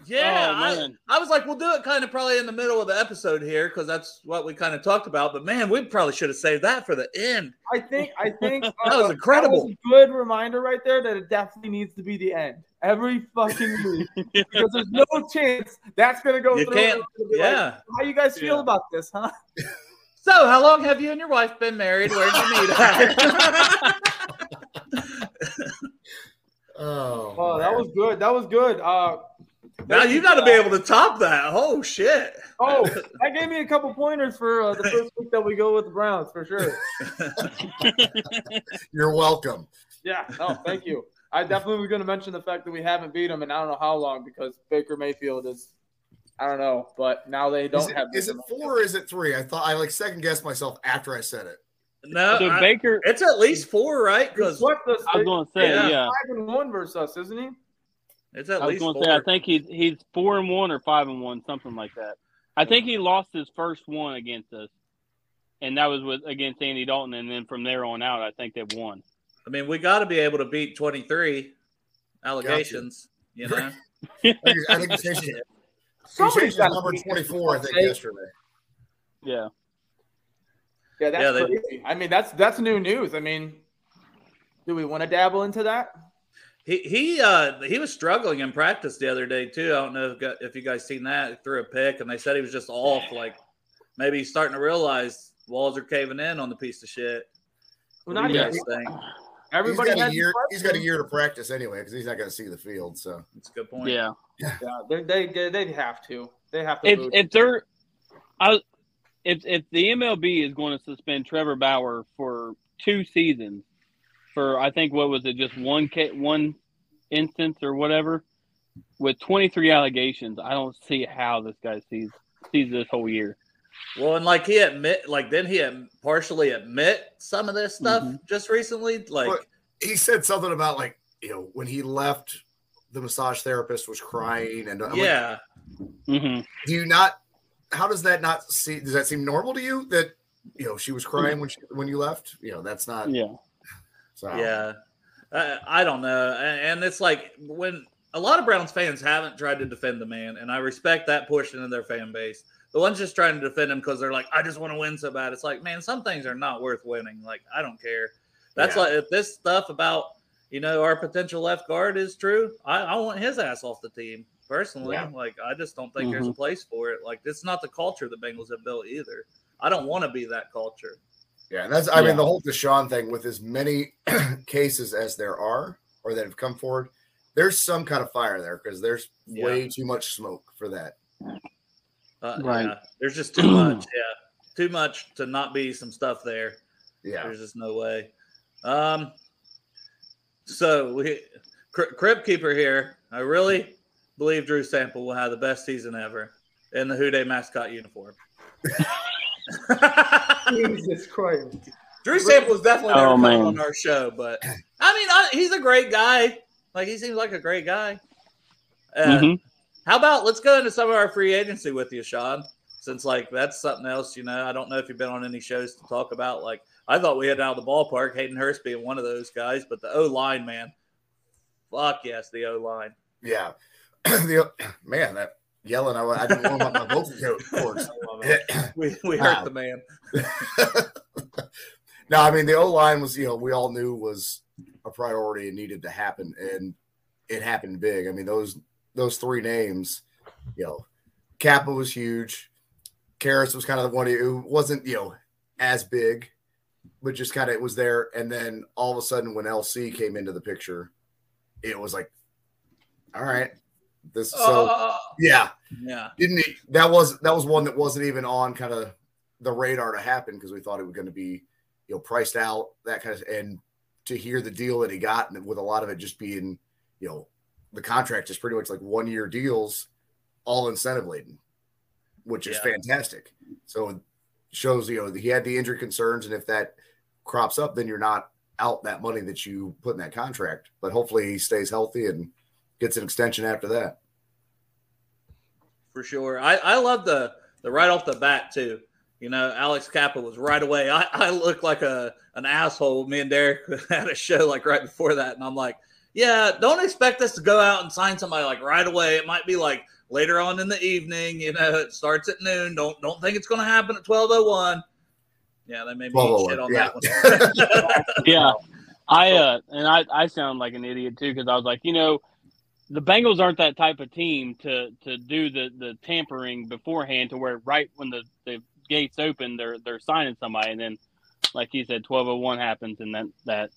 Yeah, Oh, I, man. I was like, we'll do it kind of probably in the middle of the episode here because that's what we kind of talked about. But man, we probably should have saved that for the end. I think I think uh, That was incredible. That was a good reminder right there that it definitely needs to be the end every fucking week because there's no chance that's gonna go You through. can't- It's like, Yeah. How you guys feel Yeah. about this, huh? So, how long have you and your wife been married? Where'd you meet at? Oh, Oh, that was good. That was good. Uh, now you got to be able to top that. Oh shit! oh, that gave me a couple pointers for uh, the first week that we go with the Browns for sure. You're welcome. Yeah. No, thank you. I definitely was going to mention the fact that we haven't beat them, and I don't know how long because Baker Mayfield is. I don't know, but now they don't Is it, have. is it four or is it three? I thought I like second guessed myself after I said it. No, So I- Baker, it's at least four, right? Because swept us. I was going to say, Yeah. yeah. five and one versus us, isn't he? it's at I was least going to say, I think he's he's four and one or five and one, something like that. I think he lost his first one against us, and that was with against Andy Dalton, and then from there on out, I think they've won. I mean, we got to be able to beat twenty-three allegations. You know, I think, Somebody's changed his gotta number 24, I think, yesterday. Yeah, Yeah, that's Yeah, they- crazy. I mean, that's that's new news. I mean, do we want to dabble into that? he he uh he was struggling in practice the other day too. I don't know if, if you guys seen that. He threw a pick, and they said he was just off. Like maybe he's starting to realize walls are caving in on the piece of shit. Well, What not do you yet. guys think? Everybody he's got has a year. He's got a year to practice anyway because he's not going to see the field. So That's a good point. yeah. Yeah, they they they they have to. They have to. If if they're, I, if if the MLB is going to suspend Trevor Bauer for two seasons, for I think what was it, just one one instance or whatever, with twenty three allegations, I don't see how this guy sees sees this whole year. Well, and like he admit, like didn't he ad- partially admit some of this stuff Mhm. just recently? Like, But- he said something about like you know when he left, the massage therapist was crying, and I'm like, yeah, hmm do you not? How does that not see? Does that seem normal to you that you know she was crying when she, when you left? You know that's not. Yeah. So yeah. I, I don't know, and, and it's like when a lot of Browns fans haven't tried to defend the man, and I respect that portion of their fan base. The ones just trying to defend him because they're like, I just want to win so bad. It's like, man, some things are not worth winning. Like, I don't care. That's Yeah. like if this stuff about you know our potential left guard is true, I, I want his ass off the team personally. Yeah. Like, I just don't think there's a mm-hmm. place for it. Like, it's not the culture the Bengals have built either. I don't want to be that culture. Yeah, and that's I Yeah. mean the whole Deshaun thing with as many cases as there are or that have come forward, there's some kind of fire there because there's Yeah. way too much smoke for that. Uh, Right. Yeah, there's just too much. Yeah, too much to not be some stuff there. Yeah. There's just no way. Um. So we, Cri- Crib Keeper here. I really believe Drew Sample will have the best season ever in the Who Dey mascot uniform. Jesus Christ. Drew Sample was definitely never Oh, man. on our show, but I mean, I, he's a great guy. Like he seems like a great guy. Uh, hmm How about let's go into some of our free agency with you, Sean? Since like that's something else, you know. I don't know if you've been on any shows to talk about. Like I thought we had out of the ballpark, Hayden Hurst being one of those guys, but the O line, man, fuck yes, the O line. Yeah. the, man, that yelling, I, I didn't warm up my vocal cords. We we hurt the man. no, I mean the O line was, you know, we all knew was a priority and needed to happen, and it happened big. I mean those those three names, you know, Cappa was huge. Karras was kind of the one who wasn't, you know, as big, but just kind of it was there. And then all of a sudden, when LC came into the picture, it was like, all right, this so Oh, oh, oh, oh. yeah yeah, didn't he, that was that was one that wasn't even on kind of the radar to happen because we thought it was going to be, you know, priced out that kind of, and to hear the deal that he got, and with a lot of it just being, you know, the contract is pretty much like one year deals, all incentive laden, which is Yeah. fantastic. So it shows you know he had the injury concerns, and if that crops up, then you're not out that money that you put in that contract. But hopefully he stays healthy and gets an extension after that. for sure. I, I love the the right off the bat too. You know, Alex Cappa was right away. I, I look like a an asshole. Me and Derek had a show like right before that, and I'm like, yeah, don't expect us to go out and sign somebody like right away. It might be like later on in the evening. You know, it starts at noon. Don't don't think it's going to happen at twelve oh one. Yeah, they made me shit on 12:01, that one. Yeah, I uh, and I I sound like an idiot too because I was like, you know, the Bengals aren't that type of team to to do the the tampering beforehand to where right when the the gates open they're they're signing somebody and then like you said 1201 happens and that that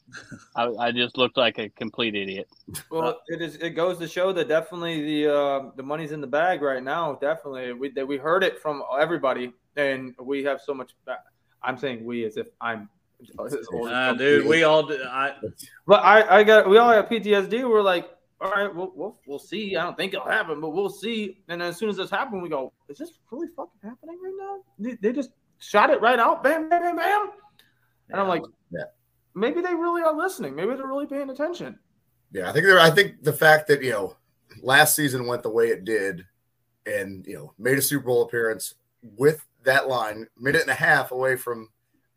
I, I just looked like a complete idiot Well, it is. It goes to show that definitely the uh, the money's in the bag right now. Definitely, we that we heard it from everybody, and we have so much. ba- I'm saying we as if I'm. as old as Uh, some- dude, we all do. I, But I, I got. We all have PTSD. We're like, all right, we'll, we'll we'll see. I don't think it'll happen, but we'll see. And as soon as this happens, we go, is this really fucking happening right now? They, they just shot it right out, bam, bam, bam, bam. And I'm like, Yeah. maybe they really are listening. Maybe they're really paying attention. Yeah, I think there. I think the fact that you know last season went the way it did, and you know made a Super Bowl appearance with that line, minute and a half away from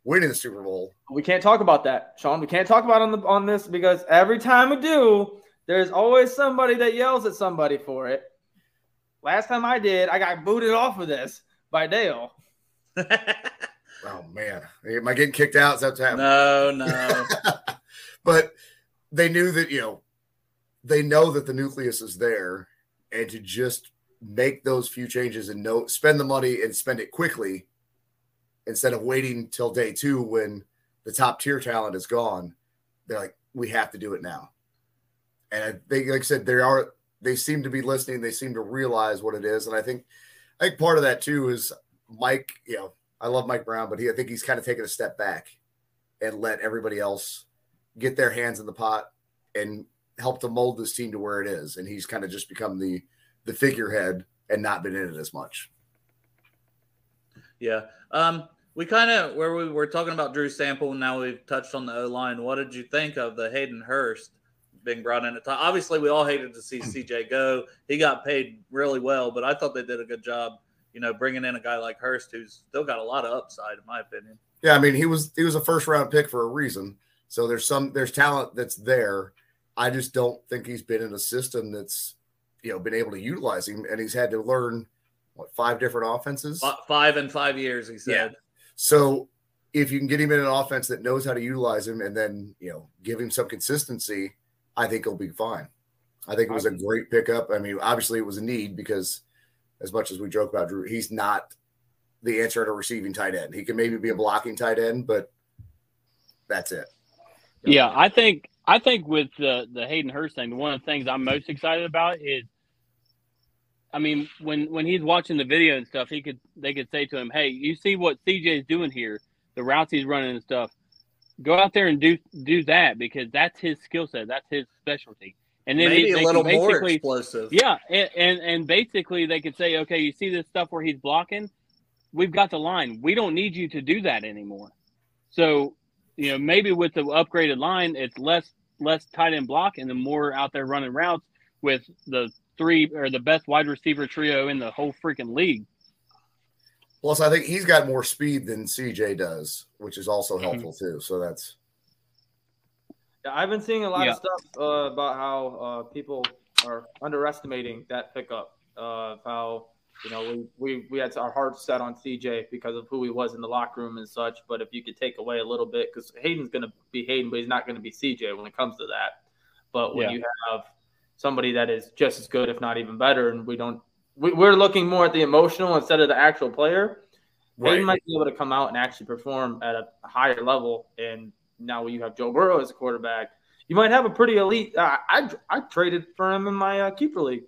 winning the Super Bowl. We can't talk about that, Sean. We can't talk about on the on this because every time we do, there's always somebody that yells at somebody for it. Last time I did, I got booted off of this by Dale. Oh man, am I getting kicked out? Is that what's happening? no, no. but they knew that you know they know that the nucleus is there, and to just make those few changes and no spend the money and spend it quickly instead of waiting till day two when the top tier talent is gone. They're like, we have to do it now. And I think, like I said, they are they seem to be listening. They seem to realize what it is, and I think I think part of that too is Mike. You know, I love Mike Brown, but he I think he's kind of taken a step back and let everybody else get their hands in the pot and help to mold this team to where it is. And he's kind of just become the the figurehead and not been in it as much. Yeah. Um, we kind of where we were talking about Drew Sample, and now we've touched on the O line. What did you think of the Hayden Hurst being brought in at time? Obviously, we all hated to see CJ go. He got paid really well, but I thought they did a good job. You know, bringing in a guy like Hurst, who's still got a lot of upside, in my opinion. Yeah, I mean he was he was a first round pick for a reason. So there's some there's talent that's there. I just don't think he's been in a system that's you know been able to utilize him, and he's had to learn what five different offenses. Five in five years, he said. So if you can get him in an offense that knows how to utilize him and then, you know, give him some consistency, I think he'll be fine. I think it was a great pickup. I mean, obviously it was a need because as much as we joke about Drew, he's not the answer a receiving tight end. He can maybe be a blocking tight end, but that's it. yeah i think i think with the the hayden hurst thing one of the things i'm most excited about is i mean when when he's watching the video and stuff he could they could say to him hey you see what cj is doing here the routes he's running and stuff go out there and do do that because that's his skill set that's his specialty and then Maybe he- a they little more basically- explosive. Yeah, and, and and basically they could say, okay, you see this stuff where he's blocking, we've got the line. We don't need you to do that anymore. So, you know, maybe with the upgraded line, it's less less tight end block and the more out there running routes with the three or the best wide receiver trio in the whole freaking league. Plus, I think he's got more speed than CJ does, which is also mm-hmm. helpful too. So that's Yeah, I've been seeing a lot Yeah. of stuff uh, about how uh, people are underestimating that pickup. Uh, how you know we, we we had our hearts set on CJ because of who he was in the locker room and such. But if you could take away a little bit, because Hayden's going to be Hayden, but he's not going to be CJ when it comes to that. But when Yeah. you have somebody that is just as good, if not even better, and we don't, we, we're looking more at the emotional instead of the actual player. Hayden might be able to come out and actually perform at a higher level. And now you have Joe Burrow as a quarterback. You might have a pretty elite. Uh, I I traded for him in my uh, keeper league,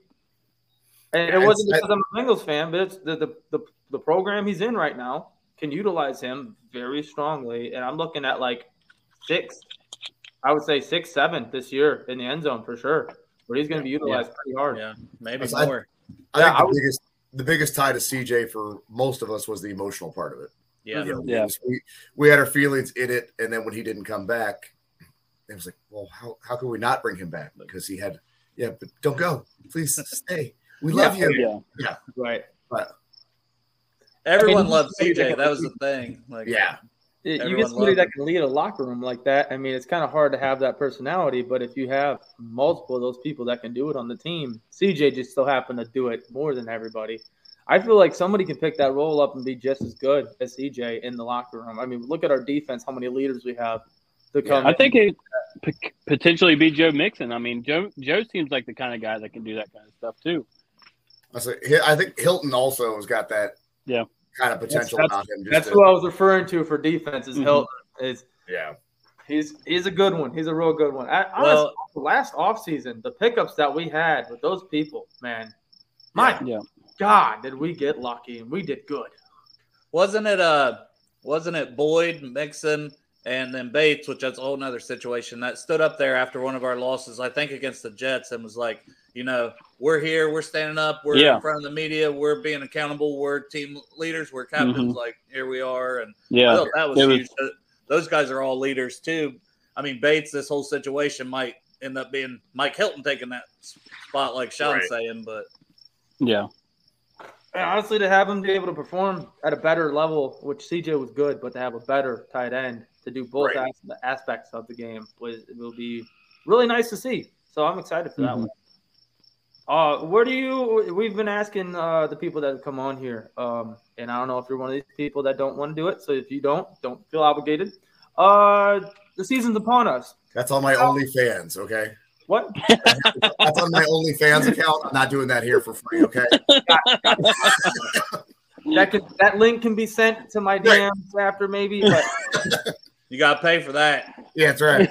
and it wasn't because I'm a Bengals fan, but it's the, the the the program he's in right now. can utilize him very strongly, and I'm looking at like six, I would say six, seven this year in the end zone for sure, where he's going to be utilized pretty hard. Yeah, maybe I- more. I Yeah, think I the was- biggest the biggest tie to CJ for most of us was the emotional part of it. Yeah. You know, Yeah. we, we had our feelings in it, and then when he didn't come back, it was like, well, how how could we not bring him back? Because he had, yeah, but don't go, please stay. We love you. Yeah. Right. But Everyone mean, loved CJ. That was the thing. Like, yeah, It- you get somebody that can lead a locker room like that. I mean, it's kind of hard to have that personality, but if you have multiple of those people that can do it on the team, CJ just so happened to do it more than everybody. I feel like somebody can pick that role up and be just as good as CJ in the locker room. I mean, look at our defense, how many leaders we have to come. I think it p- potentially be Joe Mixon. I mean, Joe Joe seems like the kind of guy that can do that kind of stuff too. I say, I think Hilton also has got that Yeah. kind of potential That's- about him. Just That's to- who I was referring to for defense. Is Mhm. Hilton? Is yeah, he's he's a good one. He's a real good one. I, Well- honestly, last offseason, the pickups that we had with those people, man, my Yeah. God, did we get lucky and we did good. Wasn't it uh wasn't it Boyd, Mixon, and then Bates, which that's a whole nother situation that stood up there after one of our losses, I think against the Jets, and was like, you know, we're here, we're standing up, we're Yeah. in front of the media, we're being accountable, we're team leaders, we're captains, like here we are. And Yeah. thought that was It was- huge. Those guys are all leaders too. I mean, Bates, this whole situation might end up being Mike Hilton taking that spot, like Sean's Right. saying, but Yeah. And honestly, to have him be able to perform at a better level, which CJ was good, but to have a better tight end to do both Right. as- aspects of the game was it will be really nice to see. So I'm excited for that Mhm. one. Uh, where do you? We've been asking uh, the people that have come on here, um, and I don't know if you're one of these people that don't want to do it. So if you don't, don't feel obligated. Uh, the season's upon us. that's all my OnlyFans. Okay, What? that's on my OnlyFans account. I'm not doing that here for free. Okay, That can that link can be sent to my Right. DMs after maybe, but you got to pay for that. yeah, that's right.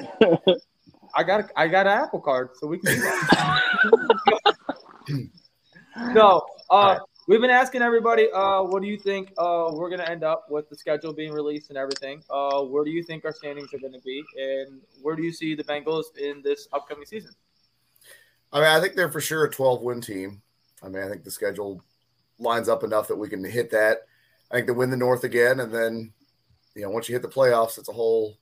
I got a, I got an Apple card, so we can. Do that. no, uh, we've been asking everybody, uh, what do you think uh, we're gonna end up with the schedule being released and everything? Uh, where do you think our standings are gonna be, and where do you see the Bengals in this upcoming season? I mean, I think they're for sure a 12 win team. I mean, I think the schedule lines up enough that we can hit that. I think they win the North again, and then you know once you hit the playoffs, it's a whole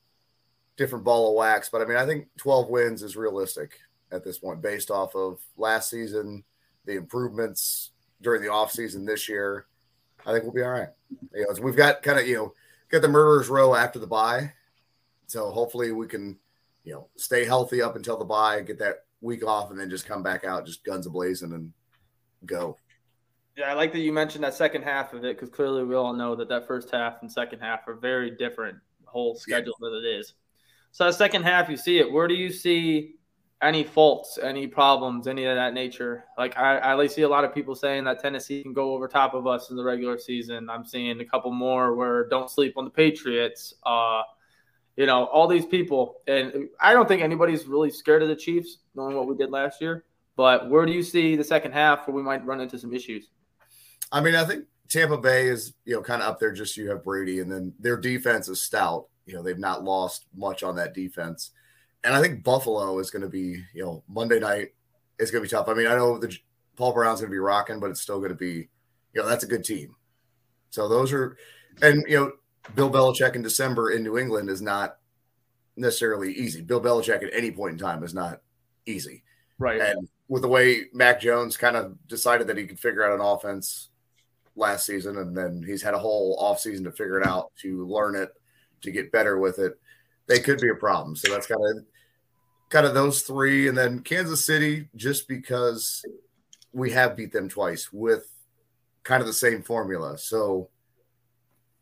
different ball of wax. But I mean, I think 12 wins is realistic at this point, based off of last season, the improvements during the offseason this year. I think we'll be all right. You know, we've got kind of you know got the murderers row after the bye, so hopefully we can you know stay healthy up until the bye, get that week off, and then just come back out just guns ablazing and go. Yeah, I like that you mentioned that second half of it because clearly we all know that that first half and second half are very different whole schedule that it is. So the second half, you see it. Where do you see any faults, any problems, any of that nature? Like I, I see a lot of people saying that Tennessee can go over top of us in the regular season. I'm seeing a couple more where don't sleep on the Patriots. Uh, you know, all these people, and I don't think anybody's really scared of the Chiefs, knowing what we did last year. But where do you see the second half where we might run into some issues? I mean, I think Tampa Bay is you know kind of up there. Just you have Brady, and then their defense is stout. You know, they've not lost much on that defense, and I think Buffalo is going to be you know Monday night is going to be tough. I mean, I know the Paul Brown's going to be rocking, but it's still going to be you know that's a good team. So those are, and you know, Bill Belichick in December in New England is not necessarily easy. Bill Belichick at any point in time is not easy. Right. And with the way Mac Jones kind of decided that he could figure out an offense last season, and then he's had a whole offseason to figure it out, to learn it, to get better with it, they could be a problem. So that's kind of kind of those three. And then Kansas City, just because we have beat them twice with kind of the same formula. So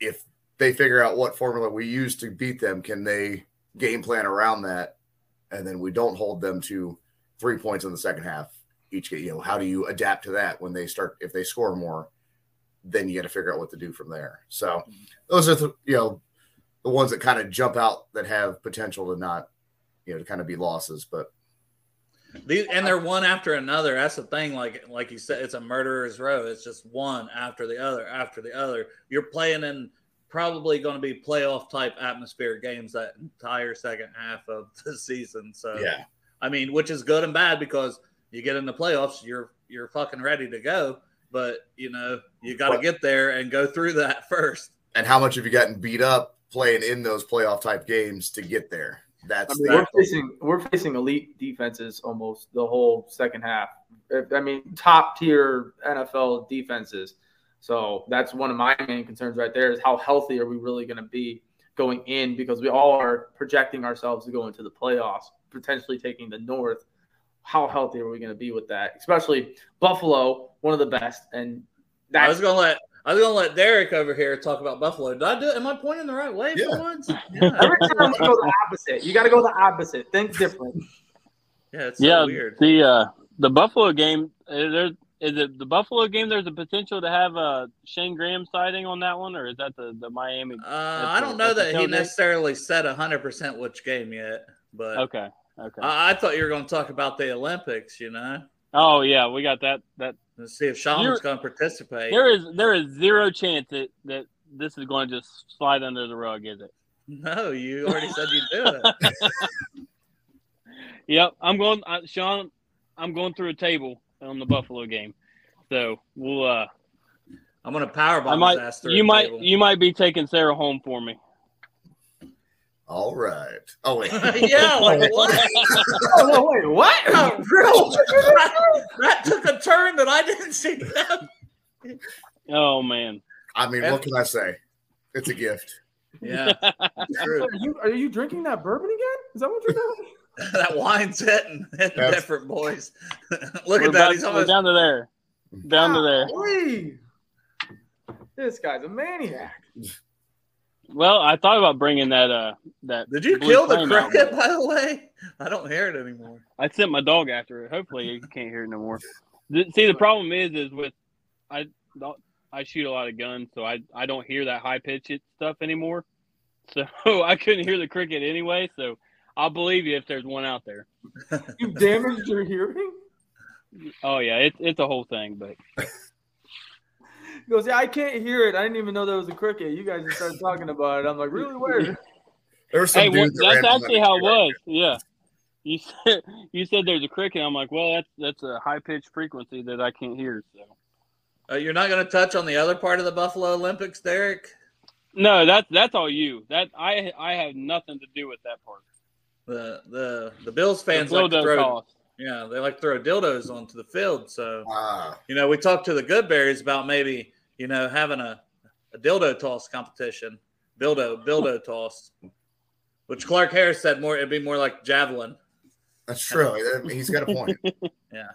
if they figure out what formula we use to beat them, can they game plan around that? And then we don't hold them to three points in the second half each game. You know, how do you adapt to that when they start if they score more? Then you got to figure out what to do from there. So those are the you know the ones that kind of jump out that have potential to not you know to kind of be losses. But These, and they're one after another. That's the thing. Like like you said, it's a murderer's row. It's just one after the other after the other. You're playing in probably going to be playoff type atmosphere games that entire second half of the season. So Yeah. I mean, which is good and bad because you get in the playoffs, you're you're fucking ready to go. But you know, you got to get there and go through that first. And how much have you gotten beat up playing in those playoff type games to get there? That's I mean, that. we're facing we're facing elite defenses almost the whole second half. I mean, top tier NFL defenses. So that's one of my main concerns right there is how healthy are we really going to be going in because we all are projecting ourselves to go into the playoffs, potentially taking the North. How healthy are we going to be with that? Especially Buffalo, one of the best, and I was gonna let I was gonna let Derek over here talk about Buffalo. Did I do? Am I pointing the right way Yeah. for once? Yeah, every time you go the opposite. You got to go the opposite. Think different. yeah it's so yeah, weird. the uh, the Buffalo game. uh, There is it the Buffalo game. There's a potential to have a Shane Graham sighting on that one, or is that the the Miami? Uh, I don't know that he tailgate? necessarily said hundred percent which game yet, but Okay, okay. I, I thought you were going to talk about the Olympics. You know, oh yeah, we got that. That Let's see if You're- going to participate. there is there is zero chance that that this is going to just slide under the rug, is it? No, you already said you'd do it. Yep, I'm going, uh, Sean. I'm going through a table on the Buffalo game, so we'll. uh I'm going to power I might. his ass through You might. table. You might be taking Sarah home for me. All right. Oh wait. yeah, like what? Oh, no, wait, what? Oh, real- that, that took a turn that I didn't see. coming. Oh man. I mean, what can I say? It's a gift. yeah. Are you, are you drinking that bourbon again? Is that what you're doing? that wine's hitting, hitting That's- different boys. Look We're, at that. about- He's almost down to there. Down to there. Golly. This guy's a maniac. Well, I thought about bringing that. Uh, that. Did you kill the flame out, cricket, by the way? I don't hear it anymore. I sent my dog after it. Hopefully, you can't hear it no more. See, the problem is, is with I don't I shoot a lot of guns, so I I don't hear that high pitched stuff anymore. So I couldn't hear the cricket anyway. So I'll believe you if there's one out there. You damaged your hearing? Oh yeah, it's it's a whole thing, but He goes, Yeah, I can't hear it. I didn't even know there was a cricket. You guys just started talking about it. I'm like, Really? Where? There were some hey, well, dudes that that's ran actually how it right was. Yeah. You said you said there's a cricket. I'm like, well, that's that's a high pitched frequency that I can't hear. So Uh, you're not going to touch on the other part of the Buffalo Olympics, Derek? no, that's that's all you. That I I have nothing to do with that part. The the the Bills The fans like to throw toss. yeah they like to throw dildos onto the field. So Ah, you know we talked to the Goodberries about maybe you know having a, a dildo toss competition, bildo dildo toss, which Clark Harris said more it'd be more like javelin. that's true. He's got a point. Yeah.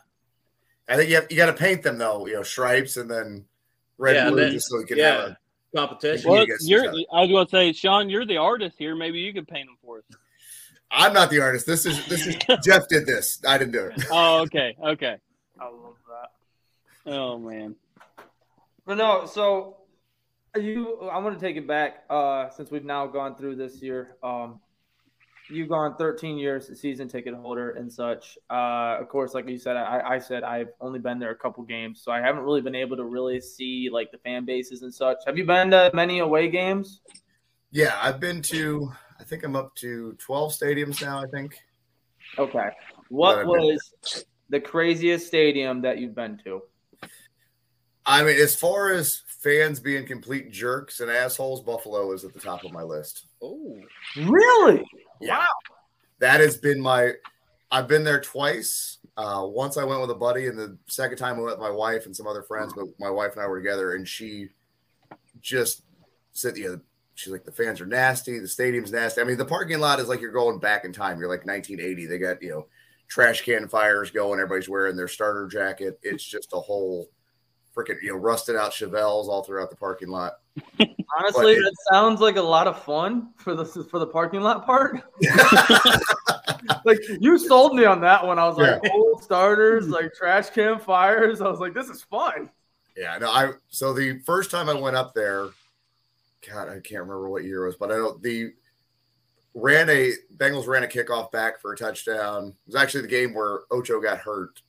I think you have, you got to paint them though. You know, stripes and then red Yeah, blue, then- just so you can yeah. have a. Competition. Well, you guys you're. I was going to say, Sean, you're the artist here. Maybe you could paint them for us. I'm not the artist. This is this is Jeff did this. I didn't do it. Oh, okay, okay. I love that. Oh man. But no, so you I want to take it back uh since we've now gone through this year. Um you've gone 13 years season ticket holder and such. Uh of course, like you said, I, I said I've only been there a couple games, so I haven't really been able to really see like the fan bases and such. Have you been to many away games? Yeah, I've been to. I think I'm up to 12 stadiums now. I think. Okay. What was the craziest stadium that you've been to? I mean, as far as fans being complete jerks and assholes, Buffalo is at the top of my list. Oh, Really? Yeah. That has been my. I've been there twice. Uh, once I went with a buddy, and the second time I went with my wife and some other friends. But my wife and I were together, and she just said, "Yeah." She's like, "The fans are nasty. The stadium's nasty. I mean, the parking lot is like you're going back in time. You're like 1980. They got you know trash can fires going. Everybody's wearing their starter jacket. It's just a whole freaking you know rusted out Chevelles all throughout the parking lot. Honestly, But that sounds like a lot of fun for the for the parking lot part. like you sold me on that one. I was like, old starters, like trash can fires. I was like, this is fun. Yeah, no, I so the first time I went up there, God, I can't remember what year it was, but I know the ran a Bengals ran a kickoff back for a touchdown. It was actually the game where Ocho got hurt,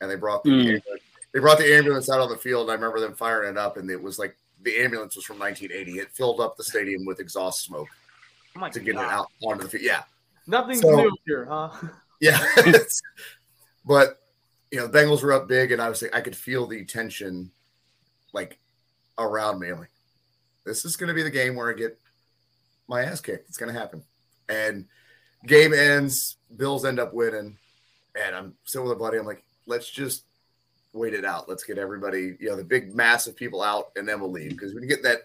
and they brought the Hmm. They brought the ambulance out on the field. I remember them firing it up, and it was like the ambulance was from 1980. It filled up the stadium with exhaust smoke Oh to get God. it out onto the field. Yeah, Nothing's So- new here, huh? yeah. but you know, the Bengals were up big, and I was like, I could feel the tension like around me. I'm like, this is going to be the game where I get my ass kicked. It's going to happen. And game ends. Bills end up winning, and I'm sitting with a buddy. I'm like, let's just wait it out. Let's get everybody, you know, the big mass of people out, and then we'll leave. Because when you get that,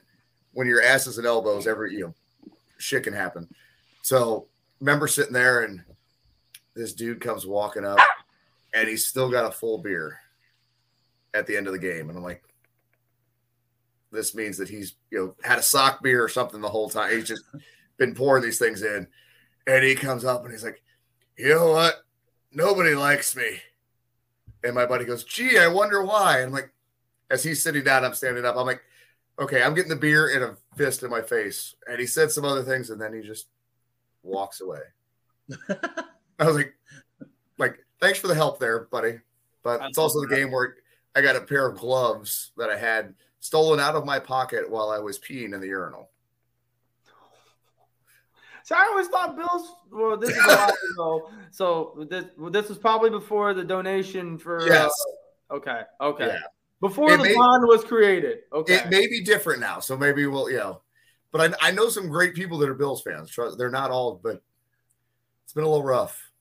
when your asses and elbows, every you know, shit can happen. So remember sitting there, and this dude comes walking up, and he's still got a full beer at the end of the game, and I'm like, this means that he's you know had a sock beer or something the whole time. He's just been pouring these things in, and he comes up and he's like, you know what? Nobody likes me. And my buddy goes, gee, I wonder why. And I'm like, as he's sitting down, I'm standing up. I'm like, okay, I'm getting the beer in a fist in my face. And he said some other things, and then he just walks away. I was like, like, thanks for the help there, buddy. But it's also the game where I got a pair of gloves that I had stolen out of my pocket while I was peeing in the urinal. So I always thought Bills. Well, this is a while ago. So this well, this was probably before the donation for. Yes. Uh, okay. Okay. Yeah. Before It the may- bond was created. Okay. It may be different now, so maybe we'll, you know. But I, I know some great people that are Bills fans. Trust- They're not all, but it's been a little rough.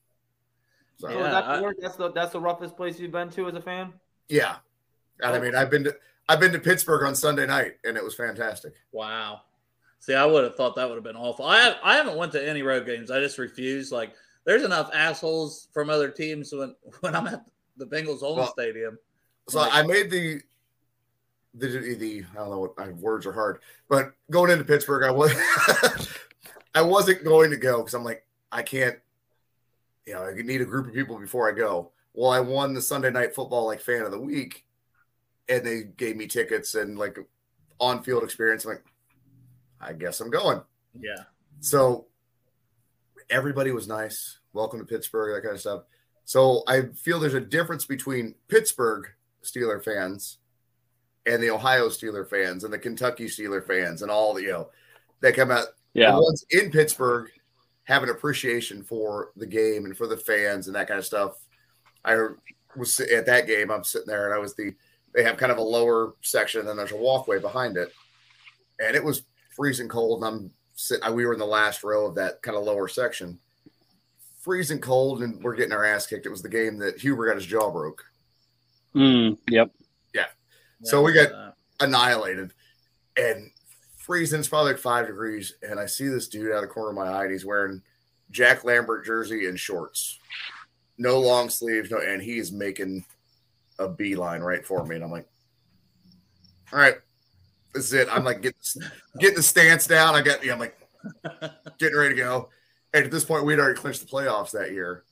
So so yeah, Yeah, that's, I- the that's the that's the roughest place you've been to as a fan. and I mean, I've been to I've been to Pittsburgh on Sunday night, and it was fantastic. Wow. See, I would have thought that would have been awful. I have, I haven't went to any road games. I just refuse. Like, there's enough assholes from other teams when when I'm at the Bengals home Well, stadium. So I made the the the I don't know what my words are hard, but going into Pittsburgh, I was I wasn't going to go because I'm like I can't, you know, I need a group of people before I go. Well, I won the Sunday Night Football like fan of the week, and they gave me tickets and like on field experience. I'm like, I guess I'm going. Yeah. So everybody was nice. Welcome to Pittsburgh, that kind of stuff. So I feel there's a difference between Pittsburgh Steeler fans and the Ohio Steeler fans and the Kentucky Steeler fans and all the, you know, they come out. Yeah. The ones in Pittsburgh have an appreciation for the game and for the fans and that kind of stuff. I was at that game, I'm sitting there and I was the, they have kind of a lower section and then there's a walkway behind it. And it was freezing cold. And I'm sitting, we were in the last row of that kind of lower section. Freezing cold and we're getting our ass kicked. It was the game that Huber got his jaw broke. Mm, yep. Yeah so we got- Uh, annihilated and freezing. It's probably like five degrees. And I see this dude out of the corner of my eye and he's wearing Jack Lambert jersey and shorts, no long sleeves, no, and he is making a beeline right for me. And I'm like, all right, this is it. I'm like, get getting the stance down. I got, yeah, I'm like, getting ready to go. And at this point, we'd already clinched the playoffs that year.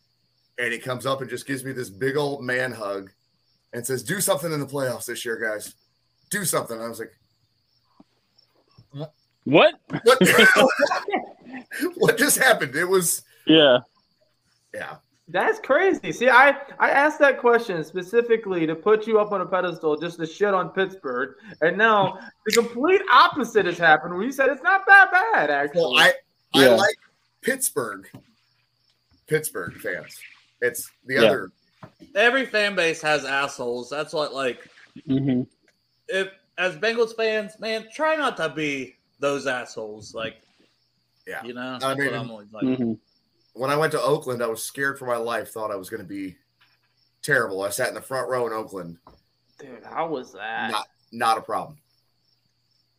And he comes up and just gives me this big old man hug and says, do something in the playoffs this year, guys. Do something. And I was like, What? what? what just happened? It was, Yeah. yeah. That's crazy. See, I I asked that question specifically to put you up on a pedestal just to shit on Pittsburgh, and now the complete opposite has happened. Where you said it's not that bad, actually. Well, I, I Yeah. like Pittsburgh, Pittsburgh fans. It's the Yeah. other. every fan base has assholes. That's what, like, hmm if as Bengals fans, man, try not to be those assholes. Like, Yeah. you know, I mean, what I'm always like. hmm When I went to Oakland, I was scared for my life. Thought I was going to be terrible. I sat in the front row in Oakland. Dude, how was that? Not, not a problem.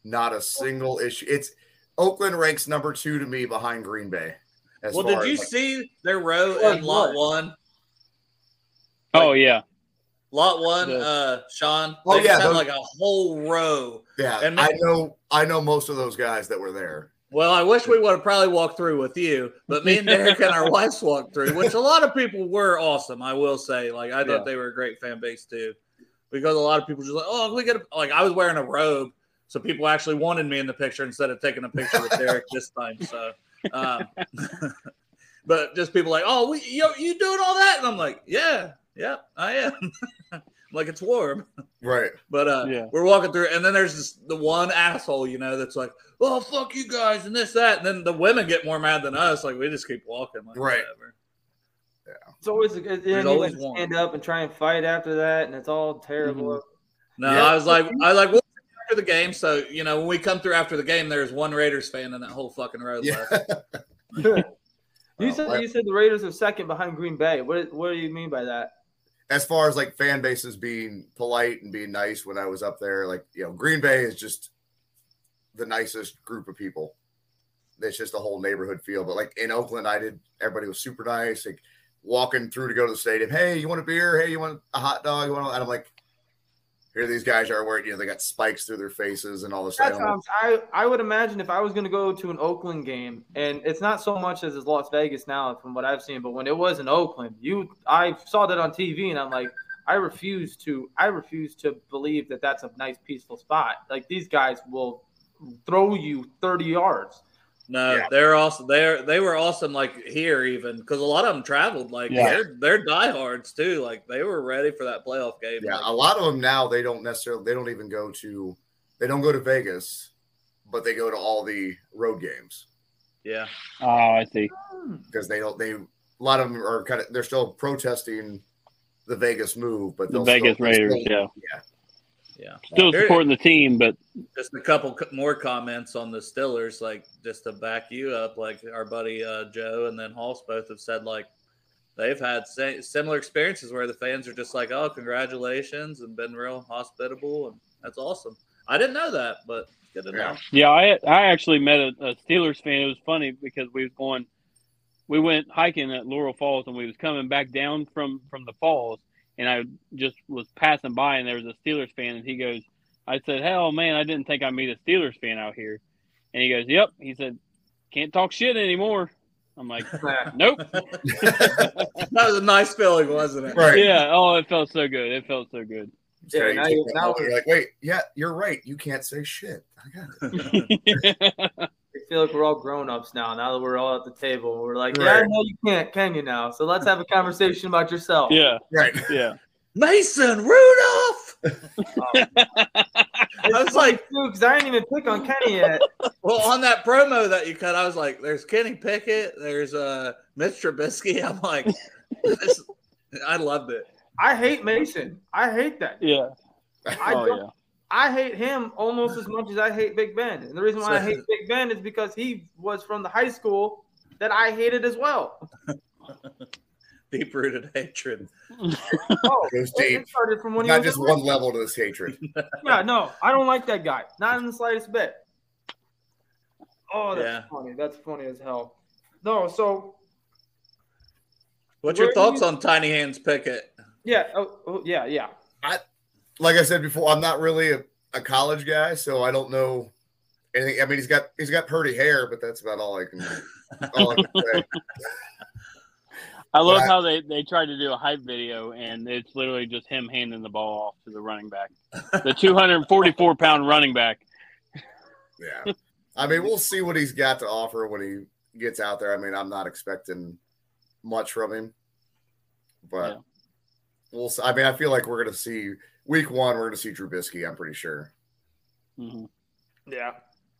Not a single issue. It's Oakland ranks number two to me behind Green Bay. as Well, did you like- see their row in lot what? one? Oh yeah. Lot one, The- uh, Sean. Oh, they yeah, just had those- like a whole row. Yeah, and I know. I know most of those guys that were there. Well, I wish we would have probably walked through with you, but me and Derek and our wives walked through, which a lot of people were awesome. I will say, like I thought Yeah. they were a great fan base too, because a lot of people just like, oh, we get a, like I was wearing a robe, so people actually wanted me in the picture instead of taking a picture with Derek this time. So, um, but just people like, oh, we, you you doing all that, and I'm like, yeah, yeah, I am. I'm like it's warm. Right. But uh, Yeah. we're walking through, and then there's this, the one asshole, you know, that's like, "Oh fuck you guys," and this that, and then the women get more mad than us. Like we just keep walking, like Right. whatever. It's always and then you always like one. stand up and try and fight after that, and it's all terrible. Mm-hmm. No, Yeah. I was like, I was like, we'll after the game. So you know, when we come through after the game, there's one Raiders fan in that whole fucking row Yeah. left. you Well, said I- you said the Raiders are second behind Green Bay. What what do you mean by that? As far as like fan bases being polite and being nice when I was up there, like you know, Green Bay is just the nicest group of people. It's just a whole neighborhood feel. But like in Oakland, I did everybody was super nice. Like walking through to go to the stadium. Hey, you want a beer? Hey, you want a hot dog? You want? And I'm like, here these guys are wearing. You know, they got spikes through their faces and all this stuff. I I would imagine if I was going to go to an Oakland game, and it's not so much as it's Las Vegas now, from what I've seen, but when it was in Oakland, you I saw that on TV, and I'm like, I refuse to I refuse to believe that that's a nice peaceful spot. Like these guys will throw you 30 yards. No, Yeah. they're awesome. they're they were awesome. Like here, even because a lot of them traveled. Like Yeah. they're they're diehards too. Like they were ready for that playoff game. Yeah, Like, a lot of them now they don't necessarily they don't even go to they don't go to Vegas, but they go to all the road games. yeah. Oh, I see. because they don't they a lot of them are kind of they're still protesting the Vegas move, but The they'll Vegas still, Raiders, still- yeah. Yeah. Still Here- supporting the team, but Just a couple co- more comments on the Stillers, like just to back you up. Like our buddy uh, Joe and then Hoss both have said like they've had sa- similar experiences where the fans are just like, "Oh, congratulations," and been real hospitable, and that's awesome. I didn't know that, but good to Yeah. know. Yeah, I I actually met a, a Steelers fan. It was funny because we was going, we went hiking at Laurel Falls, and we was coming back down from from the falls, and I just was passing by, and there was a Steelers fan, and he goes, I said, "Hell, man, I didn't think I'd meet a Steelers fan out here," and he goes, "Yep," he said, "Can't talk shit anymore." I'm like, "Nope." that was a nice feeling, wasn't it? right. Yeah. Oh, it felt so good. It felt so good. Yeah, you now take you- that now we're- you're like, wait, yeah, you're right. You can't say shit. I got it. I feel like we're all grown ups now. Now that we're all at the table, we're like, yeah, Right. no, you can't, can you now? So let's have a conversation about yourself. yeah. Right. Yeah. Mason Rudolph. It's I was like, because I didn't even pick on Kenny yet. well, on that promo that you cut, I was like, "There's Kenny Pickett, there's uh Mitch Trubisky." I'm like, this, I loved it. I hate Mason. I hate that. Yeah. I Oh don't, yeah. I hate him almost as much as I hate Big Ben. And the reason why I hate Big Ben is because he was from the high school that I hated as well. Deep rooted hatred. Oh, Goes it- deep. it started from when he Not was just in one level to this hatred. Yeah, no, I don't like that guy. Not in the slightest bit. Oh, that's Yeah. funny. That's funny as hell. No, so What's your thoughts you- on Tiny Hands Pickett? yeah, oh, oh, yeah, yeah. Like I said before, I'm not really a, a college guy, so I don't know anything. I mean, he's got he's got pretty hair, but that's about all I can all I can say. I love I- how they, they tried to do a hype video and it's literally just him handing the ball off to the running back, the 244 pound running back. Yeah. I mean, we'll see what he's got to offer when he gets out there. I mean, I'm not expecting much from him, but Yeah. we'll. I mean, I feel like we're going to see week one. We're going to see Trubisky. I'm pretty sure. hmm Yeah.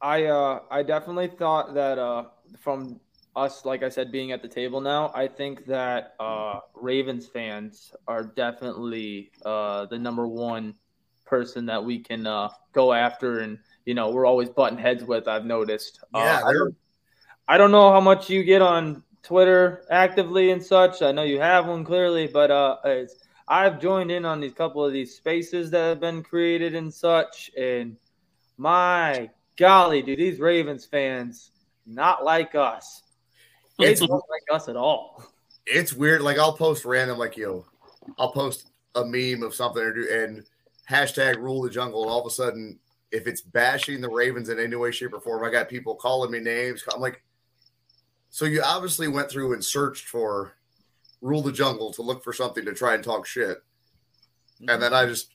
I uh I definitely thought that uh from us, like I said, being at the table now, I think that uh Ravens fans are definitely uh the number one person that we can uh go after and you know we're always butting heads with, I've noticed. Uh, Yeah, I don't, I don't know how much you get on Twitter actively and such. I know you have one clearly, but uh it's I've joined in on these couple of these spaces that have been created and such, and my golly, do these Ravens fans not like us? They It's don't like us at all. it's weird. Like I'll post random, like you know, I'll post a meme of something or do and hashtag rule the jungle, and all of a sudden, if it's bashing the Ravens in any way, shape, or form, I got people calling me names. I'm like, so you obviously went through and searched for rule the jungle to look for something to try and talk shit, and mm-hmm. then I just,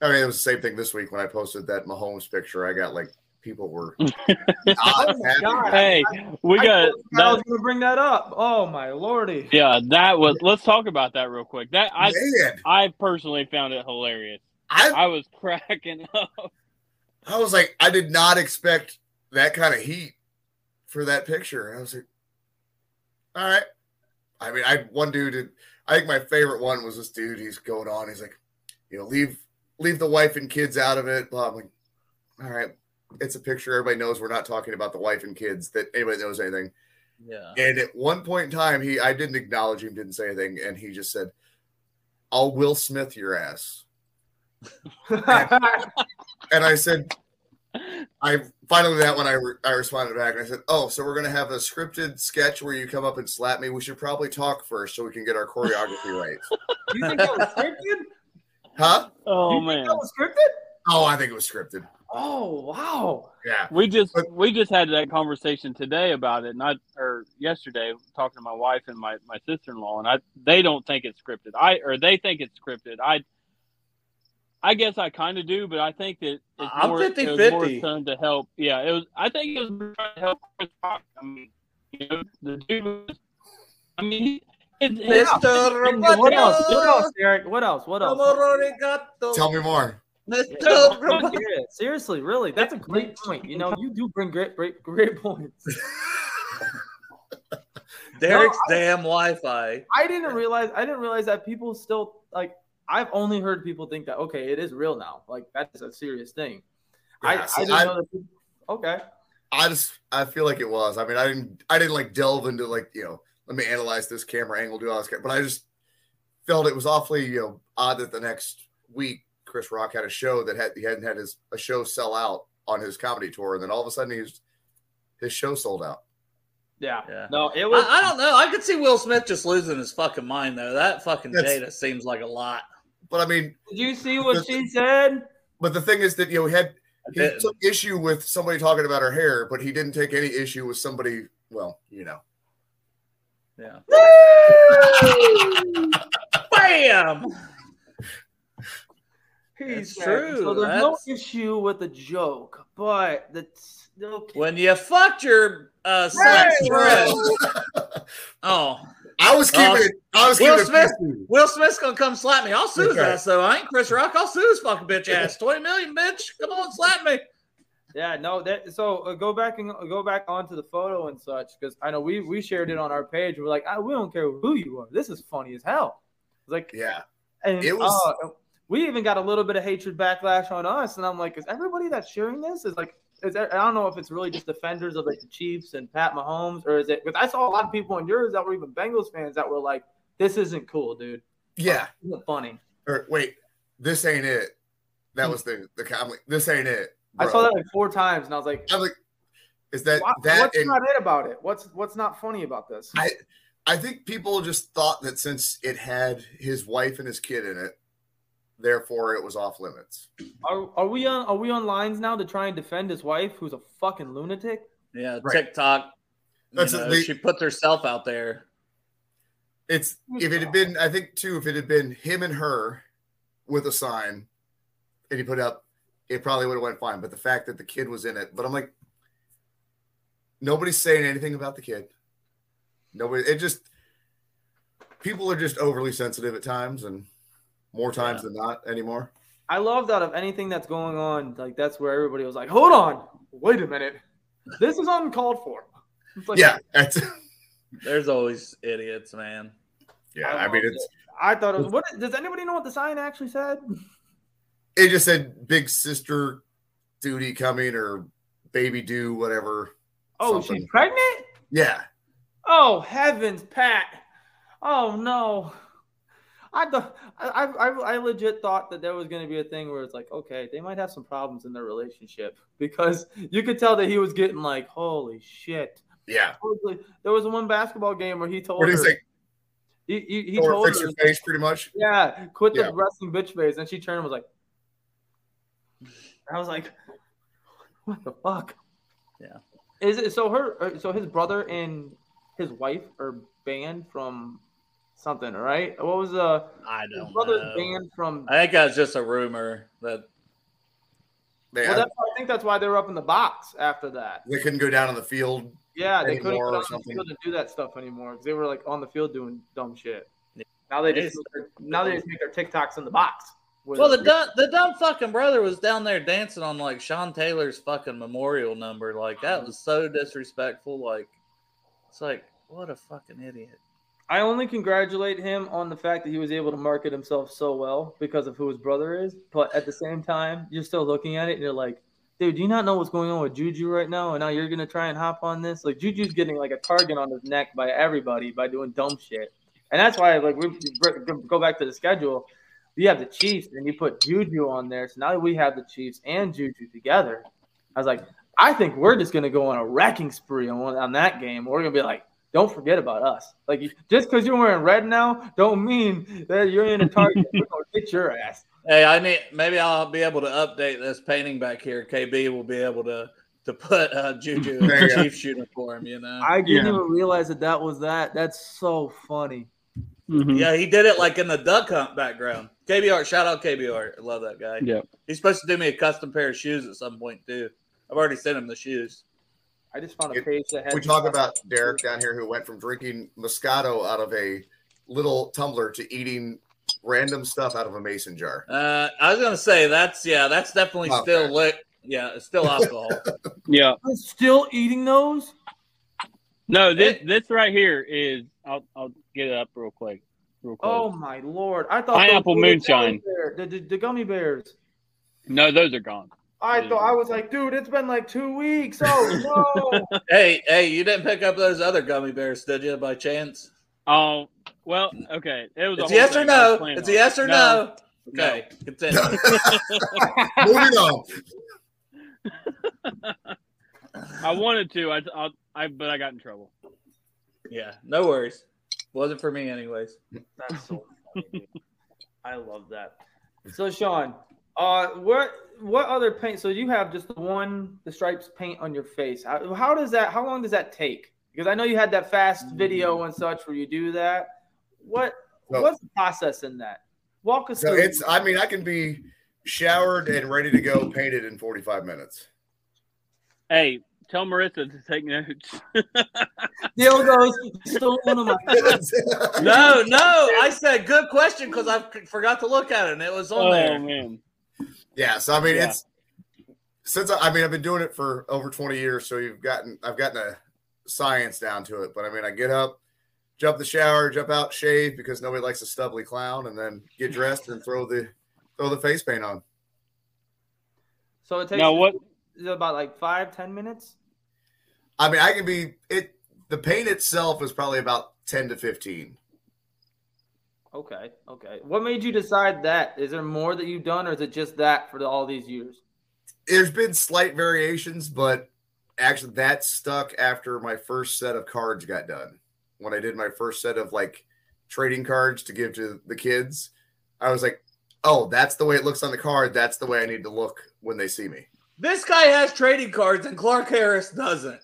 I mean, it was the same thing this week when I posted that Mahomes picture. I got like people were not oh happy. Hey, we I got told you I was going to bring that up. Oh my lordy! Yeah, that was. Let's talk about that real quick. That I Man, I personally found it hilarious. I I was cracking up. I was like, I did not expect that kind of heat for that picture. I was like, all right. I mean, I one dude. I think my favorite one was this dude. He's going on. He's like, you know, leave leave the wife and kids out of it. Blah. I'm like, all right. It's a picture. Everybody knows we're not talking about the wife and kids. That anybody knows anything. Yeah. And at one point in time, he I didn't acknowledge him, didn't say anything, and he just said, "I'll Will Smith your ass." And I said, I finally that when I re- I responded back and I said, "Oh, so we're gonna have a scripted sketch where you come up and slap me. We should probably talk first so we can get our choreography right." you think that was scripted? Huh? Oh you think man, that was scripted? Oh, I think it was scripted. Oh wow. Yeah. we just But- we just had that conversation today about it, not or yesterday, talking to my wife and my my sister in law, and I they don't think it's scripted. I or they think it's scripted. I I guess I kind of do, but I think that it's I'm more, it was 50-50. more trying to help. Yeah, it was. I think it was more trying to help Chris Rock. I mean, you know, the dude was. I mean, he, it, it, Mr. What else? What else, Eric? What else? What else? Tell me more. Mr. Yeah, seriously, really, that's a great point. You know, you do bring great, great, great points. Derek's damn Wi-Fi. I didn't realize. I didn't realize that people still like. I've only heard people think that okay, it is real now. Like that's a serious thing. I, Yeah, I see, didn't I- know that. People, okay. I just I feel like it was. I mean, I didn't I didn't like delve into like you know let me analyze this camera angle, do all this, but I just felt it was awfully you know odd that the next week Chris Rock had a show that had he hadn't had his a show sell out on his comedy tour, and then all of a sudden he's his show sold out. Yeah. Yeah. No, it was. I, I don't know. I could see Will Smith just losing his fucking mind though. That fucking That's- Jada seems like a lot. But I mean, did you see what she said? but the thing is that you know he had he took issue with somebody talking about her hair, but he didn't take any issue with somebody. Well, you know, Yeah. Bam. He's It's said- true, So there's no issue with the joke, but the okay. When you fucked your uh, son's Hey! friend. Oh, I was keeping Uh, it. I was Will keeping it Smith- Will Smith's gonna come slap me. I'll sue his That's ass though. I ain't Chris Rock. I'll sue his fucking bitch ass. Twenty million, bitch. Come on, slap me. Yeah, no. That so uh, go back and go back onto the photo and such because I know we we shared it on our page. We're like, we don't care who you are. This is funny as hell. It's like, Yeah, and It was- uh, we even got a little bit of hatred backlash on us, and I'm like, is everybody that's sharing this is like, is there, I don't know if it's really just defenders of like the Chiefs and Pat Mahomes, or is it? Because I saw a lot of people on yours that were even Bengals fans that were like, this isn't cool, dude. yeah. Isn't funny. Or wait, this ain't it. That hmm. was the the comment. This ain't it. I saw that like four times, and I was like, I'm like, is that "Wha- that? what's and not it about it? What's what's not funny about this? I I think people just thought that since it had his wife and his kid in it, therefore it was off limits. Are, are we on are we on lines now to try and defend his wife, who's a fucking lunatic? Yeah, Right. TikTok. That's know, the- she puts herself out there. It's if it had been, I think too, if it had been him and her with a sign, and he put up, it probably would have went fine. But the fact that the kid was in it, but I'm like, nobody's saying anything about the kid. Nobody. It just people are just overly sensitive at times, and more times than not anymore. I love that of anything that's going on, like that's where everybody was like, "Hold on, wait a minute, this is uncalled for." Like, yeah, that's There's always idiots, man. yeah. I mean, it's I thought it was. What does anybody know what the sign actually said? it just said big sister duty coming or baby Do whatever. Oh, something. she's pregnant. Yeah, Oh heavens, Pat! Oh no, I thought I, I I legit thought that there was going to be a thing where it's like, okay, they might have some problems in their relationship because you could tell that he was getting like, holy shit. yeah. There was one basketball game where he told What do her you think? he, he, he Or told fix her, your face, pretty much. yeah, quit Yeah. the wrestling bitch face, and she turned and was like, I was like, what the fuck? Yeah. Is it so? Her uh, so his brother and his wife are banned from something, right? What was the I his don't brother's know. banned from? I think that's just a rumor that They, Well, that's, I think that's why they were up in the box after that. they couldn't go down on the field. Yeah, they couldn't Anymore get or on the field and do that stuff anymore because they were like on the field doing dumb shit. Now they just It's- now they just make their TikToks in the box. Well, the dumb, the dumb fucking brother was down there dancing on like Sean Taylor's fucking memorial number. Like that was so disrespectful. Like it's like what a fucking idiot. I only congratulate him on the fact that he was able to market himself so well because of who his brother is. But at the same time, you're still looking at it and you're like, dude, do you not know what's going on with Juju right now? And now you're gonna try and hop on this? Like Juju's getting like a target on his neck by everybody by doing dumb shit. And that's why like we go back to the schedule. You have the Chiefs and you put Juju on there. So now we have the Chiefs and Juju together. I was like, I think we're just gonna go on a wrecking spree on on that game. We're gonna be like, don't forget about us. Like just because you're wearing red now, don't mean that you're in a target. We're gonna get your ass. Hey, I need maybe I'll be able to update this painting back here. KB will be able to to put uh, Juju in There you the go. Chief shooting for him. You know. I didn't Yeah. even realize that that was that. That's so funny. Mhm. Yeah, he did it like in the duck hunt background. KBR, shout out KBR. I love that guy. Yep. He's supposed to do me a custom pair of shoes at some point too. I've already sent him the shoes. I just found a It- page that had. We talk about Derek down here who went from drinking Moscato out of a little tumbler to eating random stuff out of a mason jar. Uh, I was gonna say that's yeah, that's definitely Okay. still lit. Yeah, it's still alcohol. Yeah. I'm still eating those. No, this this right here is. I'll I'll get it up real quick. Real quick. Oh my lord! I thought Pineapple those moonshine. The, the, the gummy bears. no, those are gone. I thought I was like, dude, it's been like two weeks. Oh no! hey, hey, you didn't pick up those other gummy bears, did you, by chance? Oh well, okay. It was. It's whole yes or thing I was no. planning It's a yes or no. No. Okay, continue. Moving on. I wanted to. I, I, I, but I got in trouble. yeah, no worries. Wasn't for me, anyways. That's so funny. I love that. So Sean, uh, what what other paint? So you have just the one the stripes paint on your face. How, how does that? How long does that take? Because I know you had that fast video and such where you do that. What So- what's the process in that? Walk us So through. it's, I mean, I can be showered and ready to go painted in 45 minutes. Hey, tell Marissa to take notes. Deal goes. Stole one of my. No, no, I said good question because I forgot to look at it and it was on oh there. man. Yeah. So, I mean, Yeah. it's since I, I mean, I've been doing it for over 20 years. So you've gotten, I've gotten a science down to it. But I mean, I get up, jump the shower, jump out, shave because nobody likes a stubbly clown, and then get dressed and throw the, throw the face paint on. So it takes. Now what? Is it about like five ten minutes? I mean, I can be it. The paint itself is probably about 10 to 15. Okay, okay. What made you decide that? Is there more that you've done, or is it just that for the, all these years? There's been slight variations, but actually that stuck after my first set of cards got done. When I did my first set of like trading cards to give to the kids, I was like, "Oh, that's the way it looks on the card. That's the way I need to look when they see me." This guy has trading cards and Clark Harris doesn't.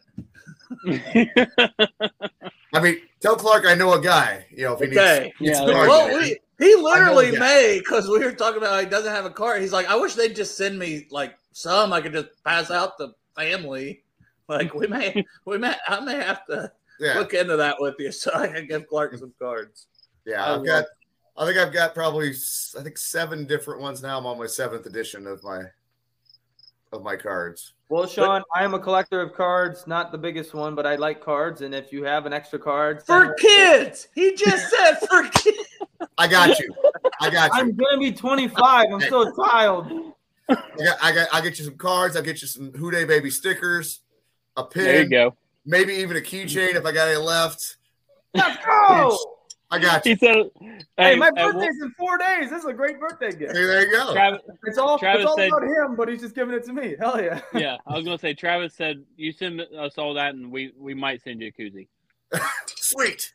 I mean, tell Clark I know a guy. You know, if he Okay. needs, needs Yeah, some cards Well, we, he literally I know, yeah. may because we were talking about how he doesn't have a card. He's like, I wish they'd just send me like some I could just pass out to family. Like we may, we may, I may have to yeah, look into that with you so I can give Clark some cards. yeah. I I've got. I think I've got probably I think seven different ones now. I'm on my seventh edition of my of my cards. Well, Sean, I am a collector of cards, not the biggest one, but I like cards. And if you have an extra card, send For it. kids, he just said for kids. I got you. I got you. I'm gonna be 25. I'm still a child. I got, I got, I'll get you some cards. I'll get you some Who Dey Baby stickers, a pin, there you go. maybe even a keychain if I got any left. Let's go. I got you. He said, Hey, "Hey, my birthday's in four days. This is a great birthday gift. Hey, there you go. Travis, It's all, Travis it's all said- about him, but he's just giving it to me. Hell yeah. yeah, I was gonna say Travis said you send us all that, and we we might send you a koozie. Sweet.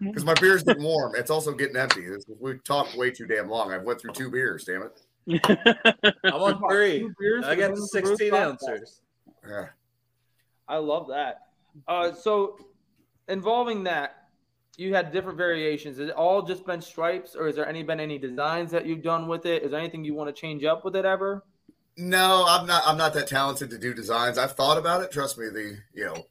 Because my beer's getting warm. It's also getting empty. This- We talked way too damn long. I've went through two beers. Damn it. I'm on three. Two beers I got 16 Podcast. ounces. Yeah. I love that. Uh, so involving that, you had different variations. Has it all just been stripes, or is there any been any designs that you've done with it? Is there anything you want to change up with it ever? No, I'm not. I'm not that talented to do designs. I've thought about it. Trust me. The you know,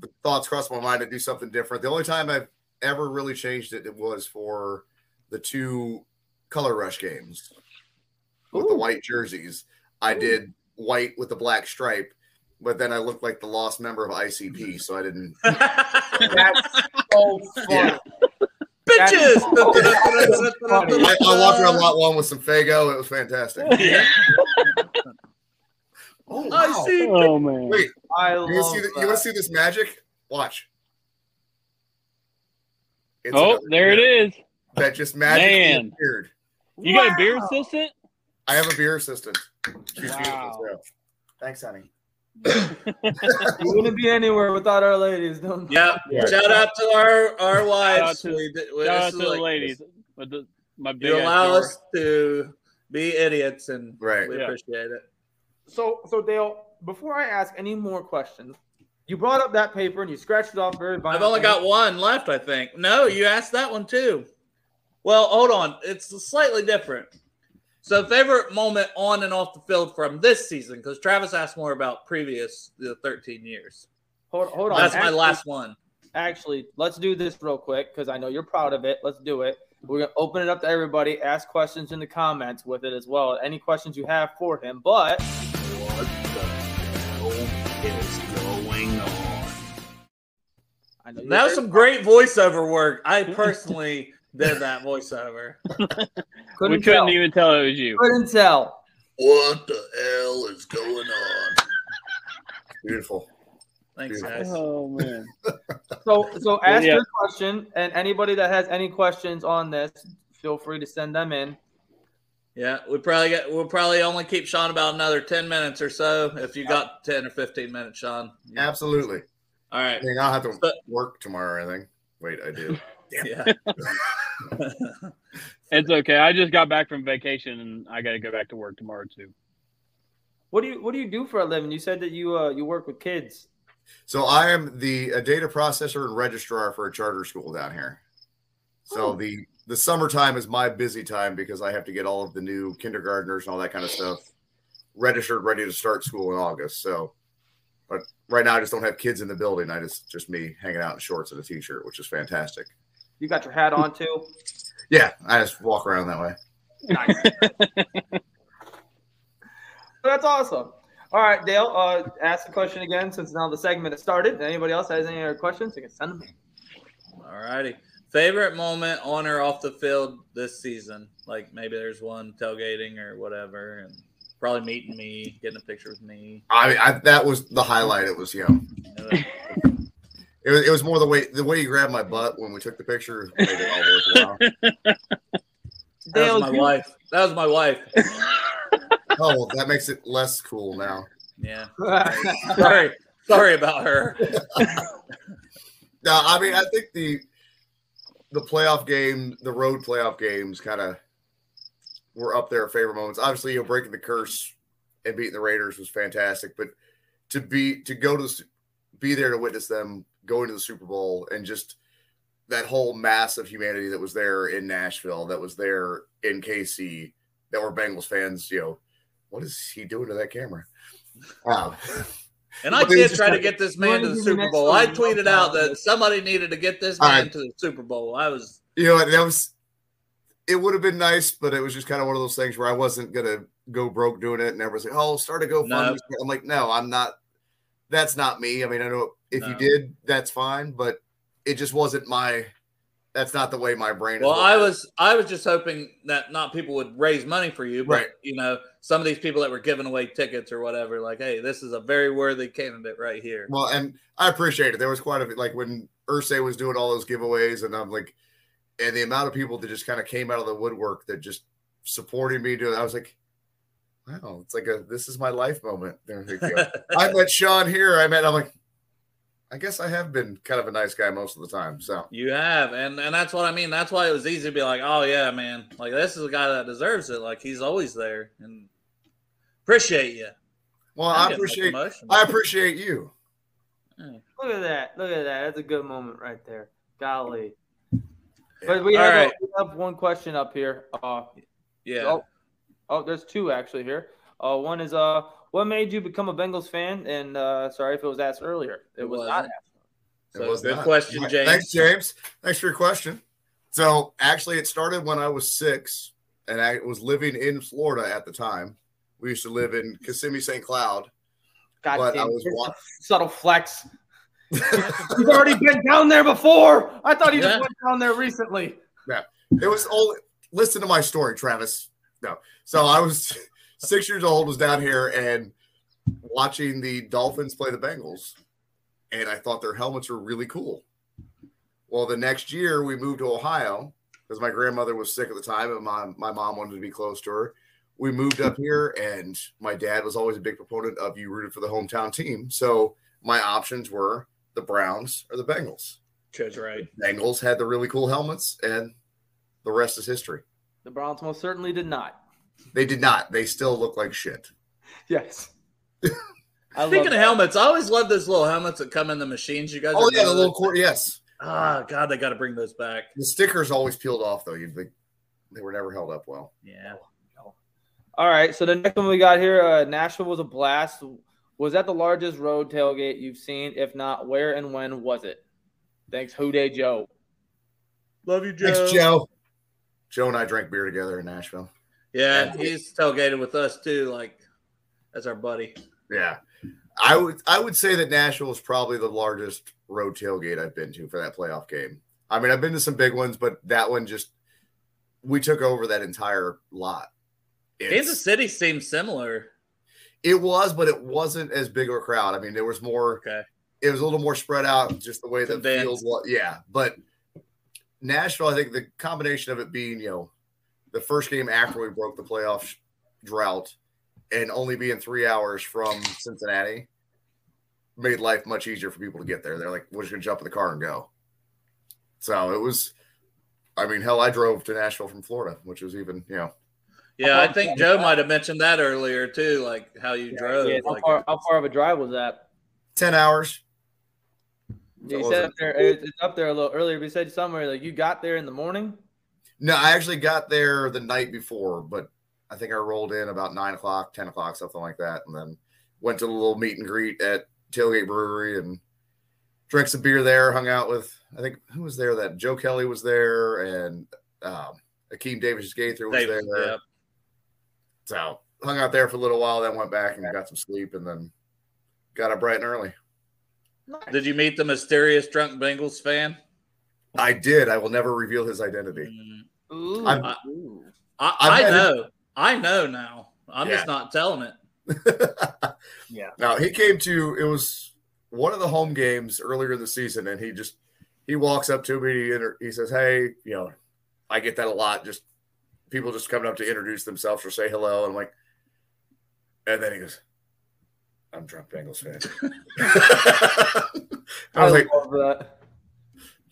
the thoughts crossed my mind to do something different. The only time I've ever really changed it, it was for the two color rush games. with the white jerseys. I did white with the black stripe, but then I looked like the lost member of ICP, so I didn't. That's so funny. Yeah. Bitches. funny. I, I walked around lot one with some Fago. It was fantastic. Oh, I see. Oh man. Wait, I you love want to see the, you want to see this magic? Watch. It's Oh, there it is. beer. That just magically Man. appeared. You got a beer assistant? I have a beer assistant. She's Wow. beautiful. too. Thanks, honey. We wouldn't be anywhere without our ladies. Don't Yep. Yeah. Shout out to our our out wives. to- We did- we- Shout out is to the ladies. With the, my big You allow door. us to be idiots, and Right. we Yeah. appreciate it. So, so Dale, before I ask any more questions, you brought up that paper and you scratched it off very. violently. I've only got one left, I think. No, you asked that one too. Well, hold on. It's slightly different. So, favorite moment on and off the field from this season? Because Travis asked more about previous the 13 years. Hold, hold on. That's my last one. Actually, let's do this real quick because I know you're proud of it. Let's do it. We're gonna open it up to everybody. Ask questions in the comments with it as well. Any questions you have for him, but I know That was some great voiceover work. I personally did that voiceover. couldn't we couldn't tell. even tell it was you. couldn't tell. What the hell is going on? Beautiful. Thanks, Beautiful. guys. Oh man. So, so ask yeah. your question, and anybody that has any questions on this, feel free to send them in. Yeah, we probably get. We'll probably only keep Sean about another 10 minutes or so. If you got 10 or 15 minutes, Sean. Absolutely. All right. I mean, I'll have to But- work tomorrow or anything. Wait, I do. Yeah. It's okay. I just got back from vacation and I got to go back to work tomorrow too. What do you What do you do for a living? You said that you uh you work with kids. So I am the a data processor and registrar for a charter school down here. So Oh. the the summertime is my busy time because I have to get all of the new kindergartners and all that kind of stuff registered, ready to start school in August. So, but right now I just don't have kids in the building. I just just me hanging out in shorts and a t-shirt, which is fantastic. You got your hat on too. Yeah, I just walk around that way. Nice. That's awesome. All right, Dale. Uh, ask the question again since now the segment has started. Anybody else has any other questions? You can send them. All righty. Favorite moment on or off the field this season? Like maybe there's one tailgating or whatever, and probably meeting me, getting a picture with me. I, I that was the highlight. It was you know, it was, it was more the way the way you grabbed my butt when we took the picture made it all worthwhile. That Dale, was my you- wife. That was my wife. Oh, well, that makes it less cool now. Yeah. Sorry. Sorry about her. No, I mean, I think the the playoff game, the road playoff games, kind of were up there favorite moments. Obviously, you know, breaking the curse and beating the Raiders was fantastic, but to be to go to be there to witness them going to the Super Bowl and just that whole mass of humanity that was there in Nashville, that was there in KC, that were Bengals fans. You know, what is he doing to that camera? Wow. And I Well, it was did try to get this man to the Super Bowl. I tweeted out that somebody needed to get this man right. to the Super Bowl. I was you know, that was it would have been nice, but it was just kind of one of those things where I wasn't gonna go broke doing it, and everyone's like, "Oh, start a GoFundMe." No. I'm like, "No, I'm not. That's not me. I mean, I know if you did, that's fine, but it just wasn't my. That's not the way my brain. is Well, I was I was just hoping that not people would raise money for you, but Right. you know, some of these people that were giving away tickets or whatever, like, hey, this is a very worthy candidate right here. Well, and I appreciate it. There was quite a bit, like when Ursay was doing all those giveaways, and I'm like, and the amount of people that just kind of came out of the woodwork that just supported me. Doing, I was like, wow, it's like a this is my life moment. There we go. I met Sean here. I met. I'm like, I guess I have been kind of a nice guy most of the time. So You have, and and that's what I mean. That's why it was easy to be like, oh yeah, man, like this is a guy that deserves it. Like he's always there, and appreciate you. well, I'm I appreciate. emotional. I appreciate you. Look at that. Look at that. That's a good moment right there. Golly. But we All have, a- we have one question up here. Uh, yeah. Oh, oh, there's two actually here. Uh, one is uh, what made you become a Bengals fan? And uh, sorry if it was asked earlier. It, It was not wasn't. asked. It So was good not. question, James. Thanks, James. Thanks for your question. So actually, it started when I was six. and I was living in Florida at the time. We used to live in Kissimmee, St. Cloud. God But I was here's wa- subtle flex. He's already been down there before. I thought he Yeah. just went down there recently. Yeah, it was only listen to my story, Travis. No, so I was six years old, was down here and watching the Dolphins play the Bengals, and I thought their helmets were really cool. Well, the next year we moved to Ohio because my grandmother was sick at the time, and my my mom wanted to be close to her. We moved up here, and my dad was always a big proponent of you rooted for the hometown team. So my options were the Browns or the Bengals. Chose right. Bengals had the really cool helmets, and the rest is history. The Browns most certainly did not. They did not. They still look like shit. Yes. I Speaking love of helmets, I always love those little helmets that come in the machines. You guys, Oh yeah, the little those? cord. Yes, Ah, God, they got to bring those back. the stickers always peeled off though. You'd think they were never held up well. Yeah. All right, so the next one we got here, uh, Nashville was a blast. Was that the largest road tailgate you've seen? If not, where and when was it? Thanks, Who Joe. Love you, Joe. Thanks, Joe. Joe and I drank beer together in Nashville. Yeah, he's tailgating with us too. Like, that's our buddy. Yeah, I would I would say that Nashville is probably the largest road tailgate I've been to for that playoff game. I mean, I've been to some big ones, but that one just we took over that entire lot. It's- Kansas City seems similar. It was, but it wasn't as big of a crowd. I mean, there was more. Okay. It was a little more spread out, just the way the Condensed. field was. Yeah, but Nashville, I think the combination of it being, you know, the first game after we broke the playoff drought, and only being three hours from Cincinnati, made life much easier for people to get there. They're like, we're just gonna jump in the car and go. So it was. I mean, hell, I drove to Nashville from Florida, which was even, you know, Yeah, I think Joe might have mentioned that earlier too, like how you drove. Yeah, how, like, far, how far of a drive was that? ten hours. You said was up there, it's up there a little earlier. We said somewhere like you got there in the morning. No, I actually got there the night before, but I think I rolled in about nine o'clock, ten o'clock, something like that, and then went to the little meet and greet at Tailgate Brewery and drank some beer there. Hung out with I think who was there? That Joe Kelly was there, and um, Akeem Davis Gaither was Davis, there. yeah. So hung out there for a little while, then went back and got some sleep, and then got up bright and early. Did you meet the mysterious drunk Bengals fan? I did. I will never reveal his identity. Ooh. I'm- Ooh. I, I I bet it- know. I know now. I'm Yeah. just not telling it. Yeah. Now he came to it was one of the home games earlier in the season, and he just he walks up to me. He, inter- he says, "Hey, you know, I get that a lot. Just people just coming up to introduce themselves or say hello." And I'm like, and then he goes, "I'm Trump Bengals fan." I was like,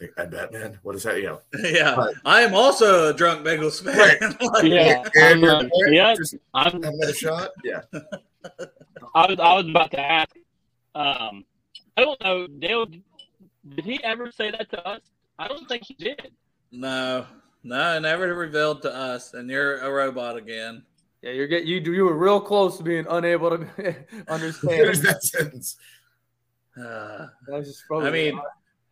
love that. "And Batman, what is that?" You know, yeah. Right. I am also a drunk Bengals fan. Like, Yeah. and I'm, uh, yeah. just I'm, have another shot. Yeah, I was I was about to ask. Um, I don't know, Dale. Did he ever say that to us? I don't think he did. No, no, never revealed to us. And you're a robot again. Yeah, you're get you you were real close to being unable to there's understand. that sentence. Uh, That was just probably- I mean,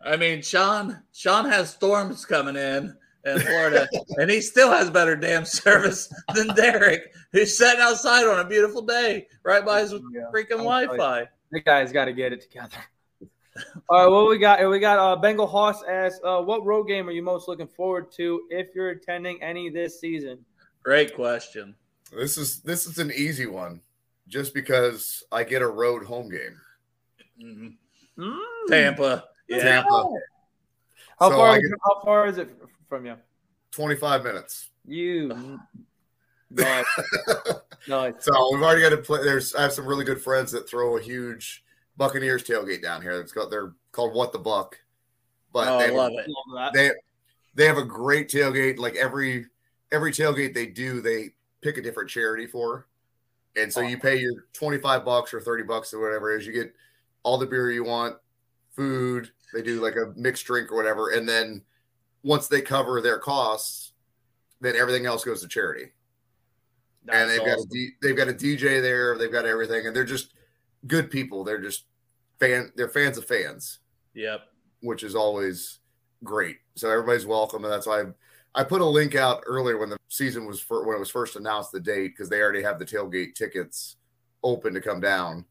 I mean, Sean, Sean has storms coming in in Florida, and he still has better damn service than Derek, who's sitting outside on a beautiful day right by his Yeah. freaking I'll tell you. Wi-Fi. the guy's got to get it together. All right, what we got? We got uh, Bengal Hoss asks, uh, "What road game are you most looking forward to if you're attending any this season?" Great question. This is this is an easy one, just because I get a road home game. Mhm. Mm. Tampa, yeah. Tampa, How So far? I is get- it- how far is it from you? 25 minutes. You. Nice. nice. So we've already got to play. There's I have some really good friends that throw a huge Buccaneers tailgate down here. It's got they're called What the Buck, but Oh, I they, love it. They they have a great tailgate. Like every every tailgate they do, they pick a different charity for, and so you pay your 25 bucks or 30 bucks or whatever it is. You get all the beer you want, food. They do like a mixed drink or whatever, and then once they cover their costs, then everything else goes to charity. and they've got a they've got a DJ there. They've got everything, and they're just good people. They're just fan. They're fans of fans, Yep. which is always great. So everybody's welcome, and that's why I, I put a link out earlier when the season was for, when it was first announced the date because they already have the tailgate tickets open to come down.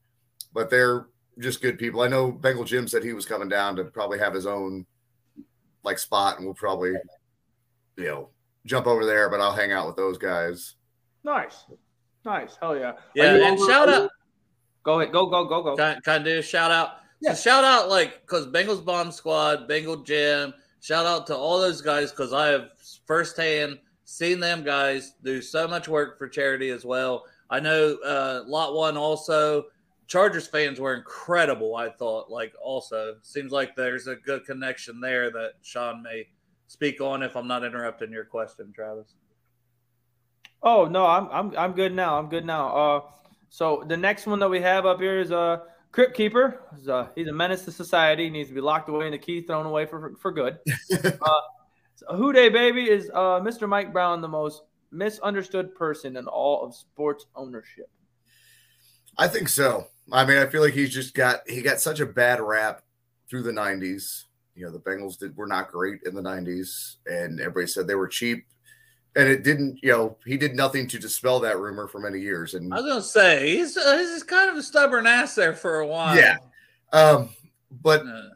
But they're just good people. I know Bengal Jim said he was coming down to probably have his own like spot, and we'll probably you know jump over there. But I'll hang out with those guys. Nice, nice, hell yeah. Yeah, and over- shout out. Go ahead, go go go go. Can, can I do a shout out? Yeah. So shout out like because Bengals Bomb Squad, Bengal Jim. Shout out to all those guys because I have firsthand seen them guys do so much work for charity as well. I know uh, Lot One also. Chargers fans were incredible. I thought like also seems like there's a good connection there that Sean may speak on if I'm not interrupting your question, Travis. Oh no, I'm I'm I'm good now. I'm good now. Uh, so the next one that we have up here is uh Crypt Keeper. He's, uh, he's a menace to society. He needs to be locked away and the key thrown away for for good. uh, so Who Dey Baby is uh Mr. Mike Brown, the most misunderstood person in all of sports ownership. I think so. I mean, I feel like he's just got he got such a bad rap through the '90s. You know, the Bengals did were not great in the '90s, and everybody said they were cheap, and it didn't. You know, he did nothing to dispel that rumor for many years. And I was gonna say he's uh, he's kind of a stubborn ass there for a while. Yeah. um, but Uh,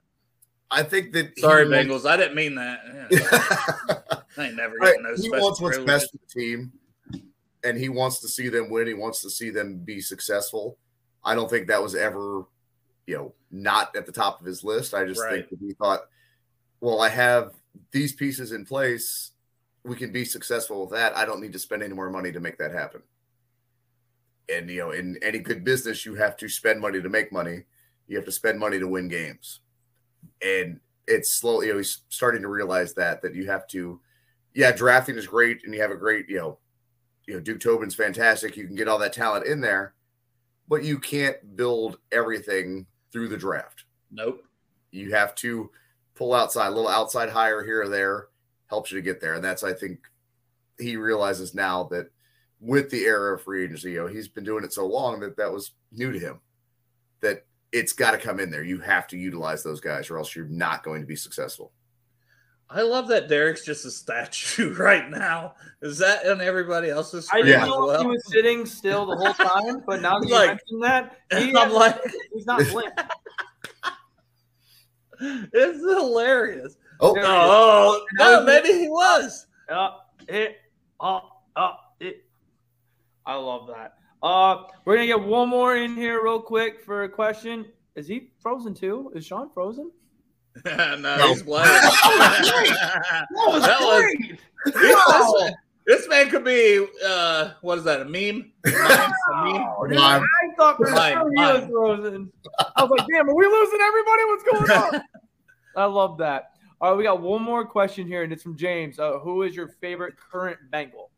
I think that sorry, wants- Bengals. I didn't mean that. Yeah. I ain't never getting no he special wants what's privileges. best for the team, and he wants to see them win. He wants to see them be successful. I don't think that was ever, you know, not at the top of his list. I just Right. think that he thought, well, I have these pieces in place. We can be successful with that. I don't need to spend any more money to make that happen. And you know, in any good business, you have to spend money to make money. You have to spend money to win games. And it's slowly, you know, he's starting to realize that that you have to yeah, drafting is great, and you have a great, you know, you know, Duke Tobin's fantastic. You can get all that talent in there, but you can't build everything through the draft. Nope. You have to pull outside, a little outside hire here or there helps you to get there. And that's, I think, he realizes now that with the era of free agency, you know, he's been doing it so long that that was new to him. That it's got to come in there. You have to utilize those guys, or else you're not going to be successful. I love that Derek's just a statue right now. Is that on everybody else's I screen didn't as know if he was sitting still the whole time, but now that you Like- mentioned that, he I'm has- like, he's not blinking. it's hilarious. Oh, There oh, oh, And no, maybe he was. up, it, up, up, it. I love that. Uh, we're gonna get one more in here real quick for a question. Is he frozen too? Is Sean frozen? no, No. he's playing. that was great. this, man, this man could be uh what is that, a meme? A meme? Dude, Mime. I thought for Mime, sure he was mime. frozen. I was like, damn, are we losing everybody? What's going on? I love that. All right, we got one more question here, and it's from James. Uh, who is your favorite current Bengal?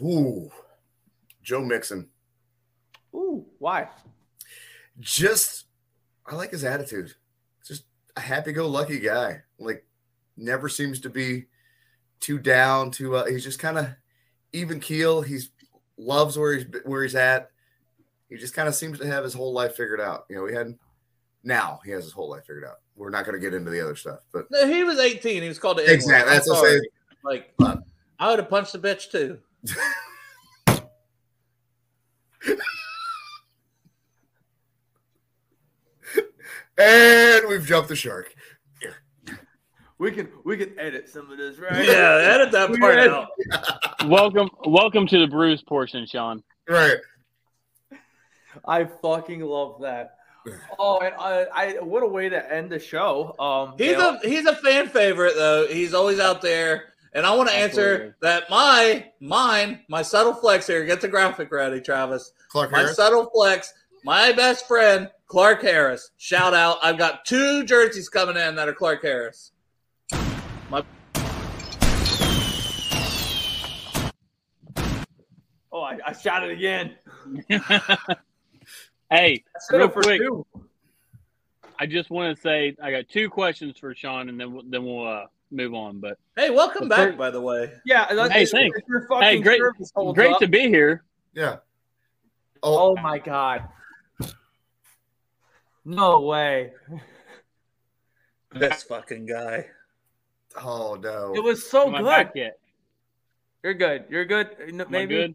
Ooh, Joe Mixon. Ooh, why? Just, I like his attitude. A happy-go-lucky guy. Like, never seems to be too down. Too. Uh, he's just kind of even keel. He's loves where he's where he's at. He just kind of seems to have his whole life figured out. You know, he had. Now he has his whole life figured out. We're not going to get into the other stuff, but No, he was 18. He was called Exactly, that's what I'm. Like I would have punched the bitch too. and we've jumped the shark. We can we can edit some of this, right? Yeah, edit that We part out. welcome, welcome to the bruise portion, Sean. Right. I fucking love that. Oh, and I, I what a way to end the show. Um, He's Dale. a he's a fan favorite though. He's always out there. And I want to answer that my mine, my subtle flex here. Get the graphic ready, Travis. Clark My Harris. subtle flex, my best friend, Clark Harris. Shout out. I've got two jerseys coming in that are Clark Harris. oh, I, I shot it again. hey, I Real for quick. two. I just want to say I got two questions for Sean, and then we'll, then we'll uh, move on. But Hey, welcome back, fir- by the way. Yeah, Hey, thanks. your fucking Hey, great- great up- to be here. Yeah. Oh Oh, my god. No way. This fucking guy. Oh no. It was so Am good. You're good. You're good. Uh, Am Maybe good?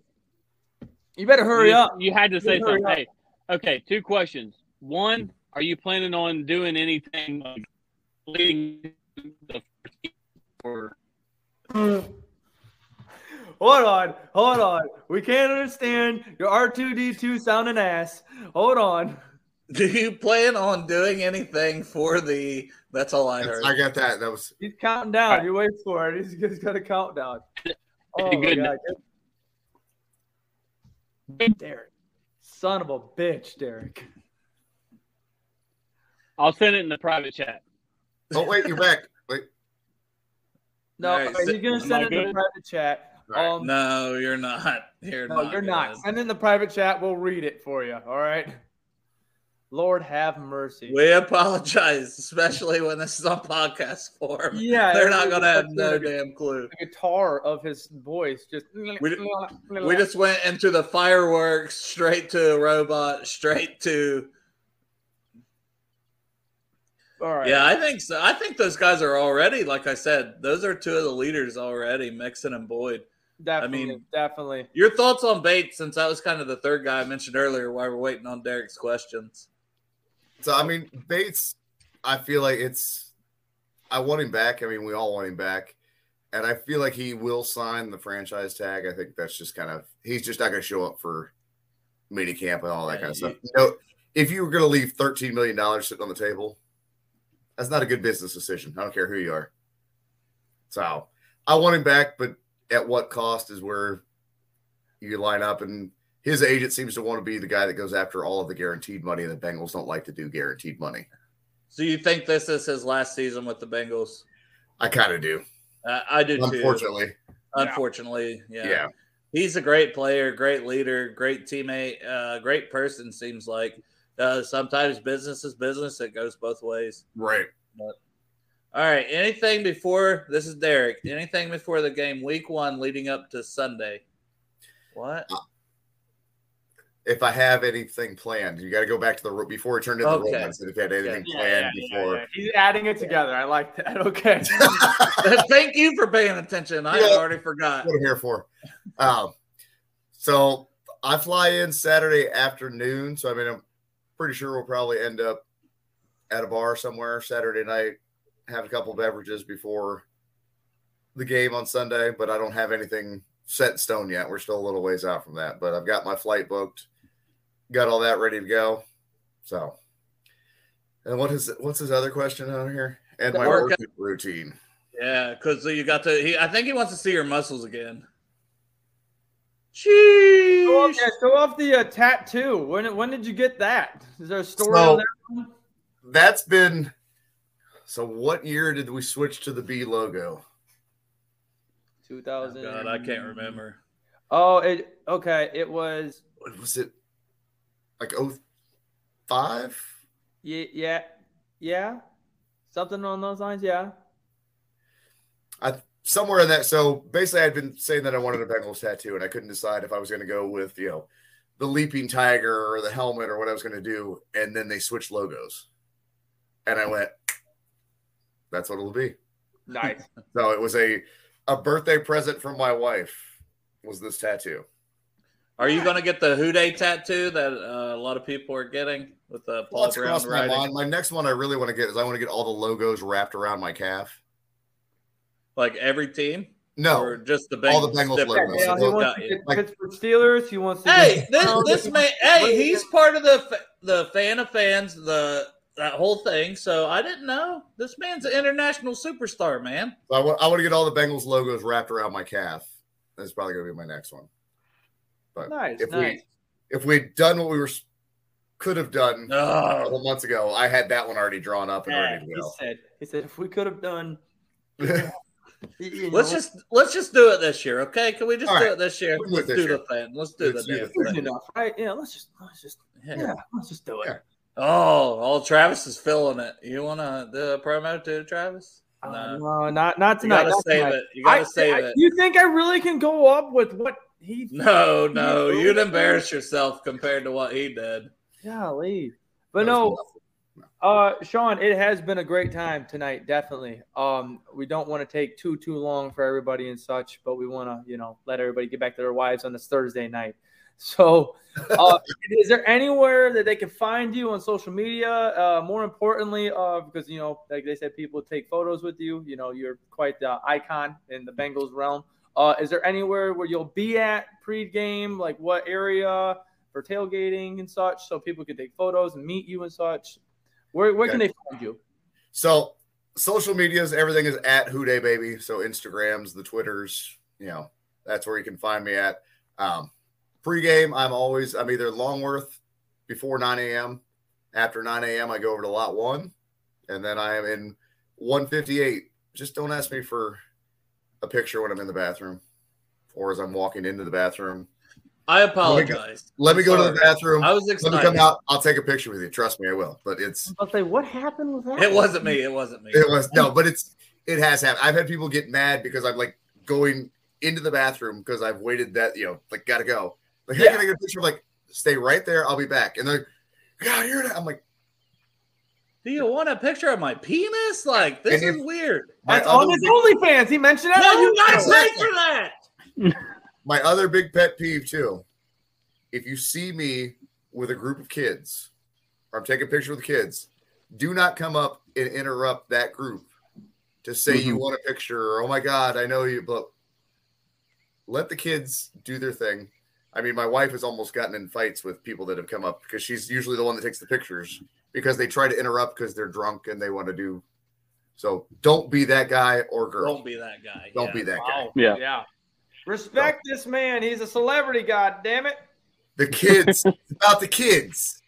you better hurry you, up. You had to say You hurry something. Hey, okay, two questions. One, are you planning on doing anything like leading the or Hold on, hold on. We can't understand your R2D2 sounding ass. Hold on. Do you plan on doing anything for the? That's all I heard. I got that. That was He's counting down. You wait for it. He's, he's got a countdown. Oh my Good. god. Derek. Son of a bitch, Derek. I'll send it in the private chat. Oh wait, you're back. Wait. No, Alright, okay, so- he's gonna send I it in the private chat. Right. Um, no, you're not. You're no, not. you're not. good. Send in the private chat. We'll read it for you. All right. Lord have mercy. We apologize, especially when this is on podcast form. Yeah, they're not gonna have no the- damn clue. the guitar of his voice just. We, we just went into the fireworks, straight to a robot, straight to All right. Yeah, I think so. I think those guys are already, like I said, those are two of the leaders already, Mixon and Boyd. definitely, mean- definitely. Your thoughts on Bates, since that was kind of the third guy I mentioned earlier while we're waiting on Derek's questions. So I mean, Bates, I feel like it's. I want him back. I mean, we all want him back, and I feel like he will sign the franchise tag. I think that's just kind of he's just not going to show up for mini camp and all that Yeah, kind of stuff. You know, if you were going to leave thirteen million dollars sitting on the table, that's not a good business decision. I don't care who you are. So I want him back, but at what cost is where you line up and his agent seems to want to be the guy that goes after all of the guaranteed money, and the Bengals don't like to do guaranteed money. So you think this is his last season with the Bengals? I kind of do, Uh, I do too. unfortunately. Unfortunately, yeah. Yeah. He's a great player, great leader, great teammate, uh, great person. Seems like uh, sometimes business is business. It goes both ways. right. All right. Anything before this is Derek? Anything before the game, week one, leading up to Sunday? What? If I have anything planned, you got to go back to the ro- before we turned into Okay. the romance. And if you had anything Yeah, planned yeah, yeah, before, yeah. He's adding it together. I like that. Okay. Thank you for paying attention. I Yeah. already forgot. what I'm here for. Um, so I fly in Saturday afternoon. So I mean, I'm pretty sure we'll probably end up at a bar somewhere Saturday night, have a couple beverages before the game on Sunday. But I don't have anything set in stone yet. We're still a little ways out from that. But I've got my flight booked, got all that ready to go. So, and what is what's his other question on here? And my Workout. workout routine. Yeah, because you got to. He, I think he wants to see your muscles again. Sheesh. Show off, yeah, show off the uh, tattoo. When when did you get that? Is there a story So- on there? that's been so what year did we switch to the B logo? Oh, 2000. God, I can't remember. Oh, it okay. It was What was it like oh five? yeah, yeah, yeah, something on those lines. Yeah. I somewhere in that so basically I'd been saying that I wanted a Bengals tattoo and I couldn't decide if I was gonna go with, you know, the leaping tiger or the helmet or what I was gonna do, and then they switched logos. And I went, that's what it'll be. Nice. So it was a a birthday present from my wife was this tattoo. Are you going to get the Who Dey tattoo that uh, a lot of people are getting with the Paul Well, that's Brown my mind. My next one I really want to get is I want to get all the logos wrapped around my calf. Like every team, No, or just the Bengals. all the Bengals Bengals logos. Yeah, he Got wants to get Like- Pittsburgh Steelers. He wants to. Hey, get- this this man. Hey, he's part of the the fan of fans. The that whole thing. So I didn't know this man's an international superstar, man. I want, I want to get all the Bengals logos wrapped around my calf. That's probably going to be my next one. But Nice, if nice. we if we'd done what we were s- could have done a couple months ago, I had that one already drawn up and Yeah, ready he said. He said if we could have done. go. you let's just let's just do it this year, okay? Can we just All do right. it this year? Do Let's this do year. the thing. Let's do Let's the do damn thing. enough, right? Yeah. Let's just let's just Yeah. yeah. Let's just do it. Yeah. Oh, all Travis is feeling it. You want to do a promo too, Travis? Uh, No. no, not not You tonight. gotta not save tonight. it. You gotta I- save I- it. You think I really can go up with what he? No, no, you'd embarrass yourself compared to what he did. Golly. But no. Uh, Sean, it has been a great time tonight. Definitely. Um, we don't want to take too too long for everybody and such, but we want to, you know, let everybody get back to their wives on this Thursday night. So, uh, is there anywhere that they can find you on social media? Uh, more importantly, uh, because you know, like they said, people take photos with you. You know, you're quite the icon in the Bengals realm. Uh, is there anywhere where you'll be at pre-game? Like what area for tailgating and such, so people can take photos and meet you and such? Where where can they find you? So social medias, everything is at Who Dey Baby. So Instagrams, the Twitters, you know, that's where you can find me at. Um, pre-game, I'm always I'm either Longworth before 9 a.m. After 9 a.m., I go over to lot one, and then I am in 158. Just don't ask me for a picture when I'm in the bathroom or as I'm walking into the bathroom. I apologize. Let me go to the bathroom. I was excited. Let me come out. I'll take a picture with you. Trust me, I will. But it's I'll say, what happened with that? It wasn't me. It wasn't me. It was no, but it's it has happened. I've had people get mad because I'm like going into the bathroom because I've waited that you know like gotta go. Like hey, Yeah. can I get a picture? I'm like stay right there. I'll be back. And they're like, God, you're not. I'm like Do you want a picture of my penis? Like this is weird. That's on his big, OnlyFans. He mentioned that. No, you gotta pay for that. my other big pet peeve too. If you see me with a group of kids, or I'm taking a picture with the kids, do not come up and interrupt that group to say you Mm-hmm. want a picture or oh my god, I know you, but let the kids do their thing. I mean, my wife has almost gotten in fights with people that have come up because she's usually the one that takes the pictures because they try to interrupt because they're drunk and they want to do. So don't be that guy or girl. Don't be that guy. Don't Yeah. be that guy. Yeah. Yeah. Respect this man. He's a celebrity. God damn it. The kids, it's about the kids.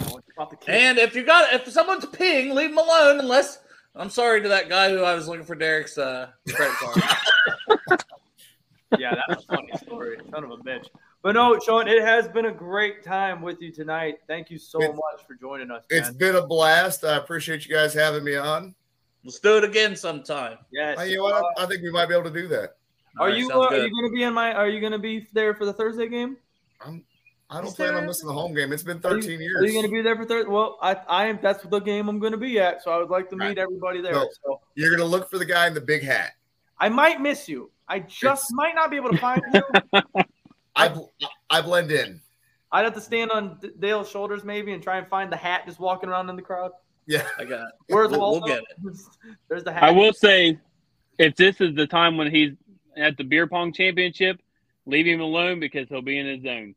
Oh, about the kid. And if you got if someone's peeing, leave them alone. Unless I'm sorry to that guy who I was looking for Derek's uh, credit card. yeah, that's a funny story. Son of a bitch. But no, Sean, it has been a great time with you tonight. Thank you so It's- much for joining us. It's been a blast. I appreciate you guys having me on. Let's do it again sometime. yes. Uh, you know what? I think we might be able to do that. Are All right, you uh, are you going to be in my? Are you going to be there for the Thursday game? I'm, I don't plan on missing the home game. It's been Are you- 13 Are you going to be there for Thursday? Well, I I am. That's the game I'm going to be at. So I would like to meet Right. everybody there. No. So You're going to look for the guy in the big hat. I might miss you. I just It's- might not be able to find you. I, bl- I blend in. I'd have to stand on D- Dale's shoulders maybe and try and find the hat just walking around in the crowd. Yeah. I got it. Where's We'll- we'll get it. There's the hat. I will say, if this is the time when he's at the beer pong championship, leave him alone because he'll be in his zone.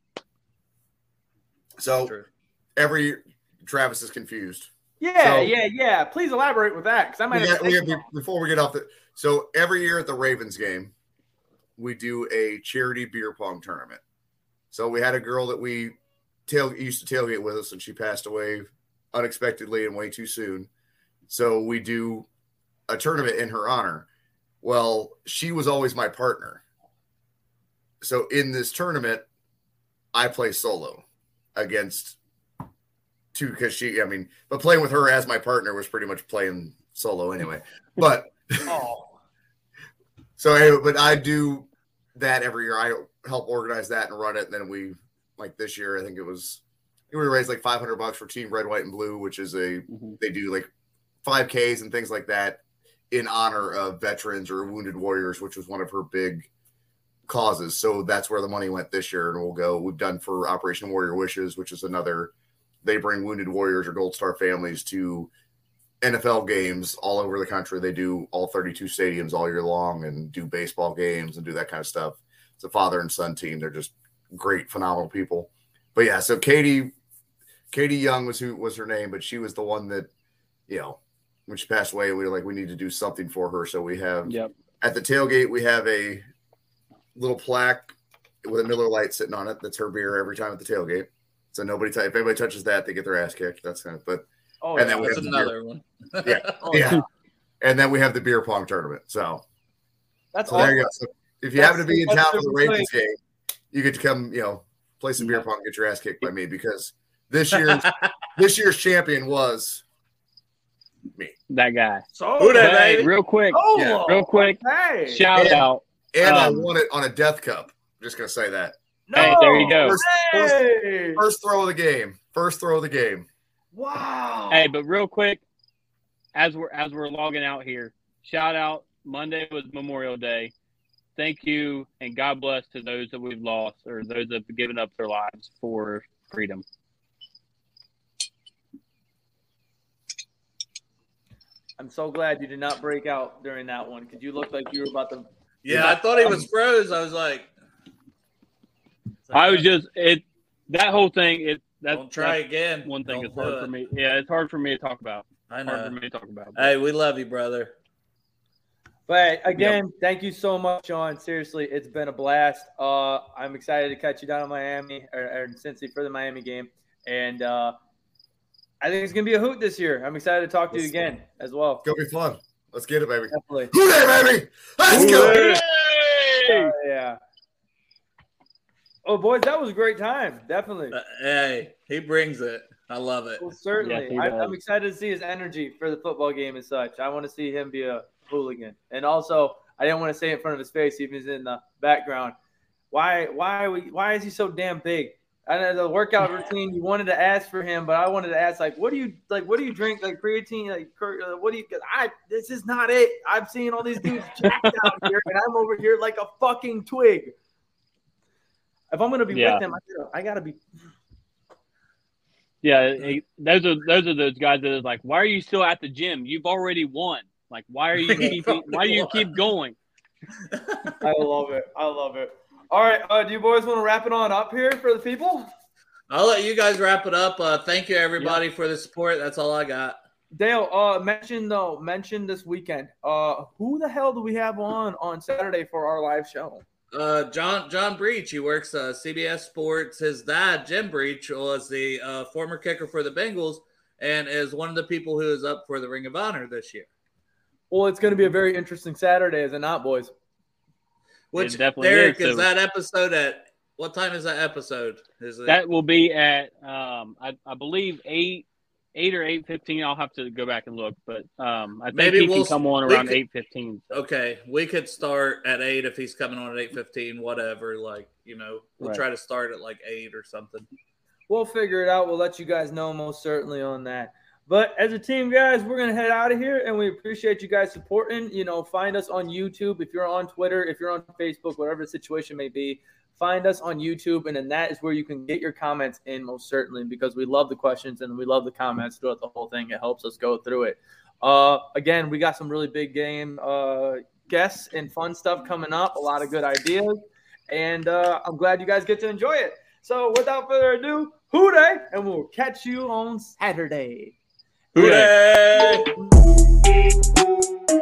So True. every Travis is confused. Yeah, So- yeah, yeah. Please elaborate with that because I might We have to we take before we get off the so every year at the Ravens game, we do a charity beer pong tournament. So we had a girl that we tail used to tailgate with us, and she passed away unexpectedly and way too soon. So we do a tournament in her honor. Well, she was always my partner. So in this tournament, I play solo against two because she, I mean, but playing with her as my partner was pretty much playing solo anyway. But Oh, so, anyway, but I do that every year. I help organize that and run it. And then we, like this year, I think it was, we raised like 500 bucks for Team Red, White, and Blue, which is a, Mhm. they do like 5Ks and things like that in honor of veterans or wounded warriors, which was one of her big causes. So that's where the money went this year. And we'll go, we've done for Operation Warrior Wishes, which is another, they bring wounded warriors or Gold Star families to NFL games all over the country. They do all 32 stadiums all year long and do baseball games and do that kind of stuff. It's a father and son team. They're just great, phenomenal people. But yeah, so Katie, Katie Young was who was her name, but she was the one that, you know, when she passed away, we were like, we need to do something for her. So we have Yep. at the tailgate, we have a little plaque with a Miller Lite sitting on it. That's her beer every time at the tailgate. So nobody, t- if anybody touches that, they get their ass kicked. That's kind of, but oh, And yeah. then we That's have beer. another one. Yeah. Oh, yeah. And then we have the beer pong tournament. So, That's so there you go. So if you happen to be in town for the Ravens game, you get to come, you know, play some beer pong, and get your ass kicked by me because this year's this year's champion was That guy. So, Who that, Hey, baby? real quick, Oh, Yeah. real quick, Hey, shout Yeah. out. and I Um, won it on a death cup. I'm just gonna say that. no, Hey, there you go. First, first, Hey. first throw of the game. First throw of the game. Wow. Hey, but real quick, as we're as we're logging out here, shout out Monday was Memorial Day. Thank you and God bless to those that we've lost or those that have given up their lives for freedom. I'm so glad you did not break out during that one because you looked like you were about to. Yeah, I thought he was froze. I was like, I was just it that whole thing. It that's don't try that's again. one thing Don't that's hard do for me. Yeah, it's hard for me to talk about. I know. Hard for me to talk about. Hey, we love you, brother. But again, thank you so much, Sean. Seriously, it's been a blast. Uh, I'm excited to catch you down in Miami or, or in Cincy for the Miami game, and uh, I think it's gonna be a hoot this year. I'm excited to talk to you again as well. It's gonna be fun. Let's get it, baby. Definitely. Who Dey, baby? Let's go. Uh, yeah. Oh, boys, that was a great time. Definitely. Uh, Hey, he brings it. I love it. Well, certainly. Yes, he I, I'm excited to see his energy for the football game and such. I want to see him be a hooligan. And also, I didn't want to say in front of his face, even if he's in the background. Why? Why? Are we, why is he so damn big? I know the workout routine. You wanted to ask for him, but I wanted to ask like, what do you like? What do you drink? Like creatine? Like uh, what do you? Cause I this is not it. I'm seeing all these dudes jacked out here, and I'm over here like a fucking twig. If I'm gonna be Yeah. with them, I gotta, I gotta be. Yeah, it- those are those are those guys that are like, why are you still at the gym? You've already won. Like, why are you keeping? Why do you keep going? I love it. I love it. All right, uh, do you boys want to wrap it on up here for the people? I'll let you guys wrap it up. Uh, thank you, everybody, for the support. That's all I got. Dale, uh, mention though, mention this weekend. Uh, who the hell do we have on on Saturday for our live show? Uh, John John Breech, he works uh, CBS Sports. His dad, Jim Breech, was the uh, former kicker for the Bengals and is one of the people who is up for the Ring of Honor this year. Well, it's going to be a very interesting Saturday, is it not, boys? Which definitely Derek is, is that episode at what time is that episode? Is it That will be at um, I, I believe eight eight or eight fifteen. I'll have to go back and look, but um, I think Maybe he we'll- can come on around could- eight fifteen. okay? We could start at eight if he's coming on at eight fifteen. Whatever, like you know, we'll Right. try to start at like eight or something. We'll figure it out. We'll let you guys know most certainly on that. But as a team, guys, we're gonna head out of here, and we appreciate you guys supporting. You know, find us on YouTube if you're on Twitter, if you're on Facebook, whatever the situation may be. Find us on YouTube, and then that is where you can get your comments in most certainly because we love the questions and we love the comments throughout the whole thing. It helps us go through it. Uh, again, we got some really big game uh, guests and fun stuff coming up. A lot of good ideas, and uh, I'm glad you guys get to enjoy it. So, without further ado, hooray, and we'll catch you on Saturday. Hooray! Hooray!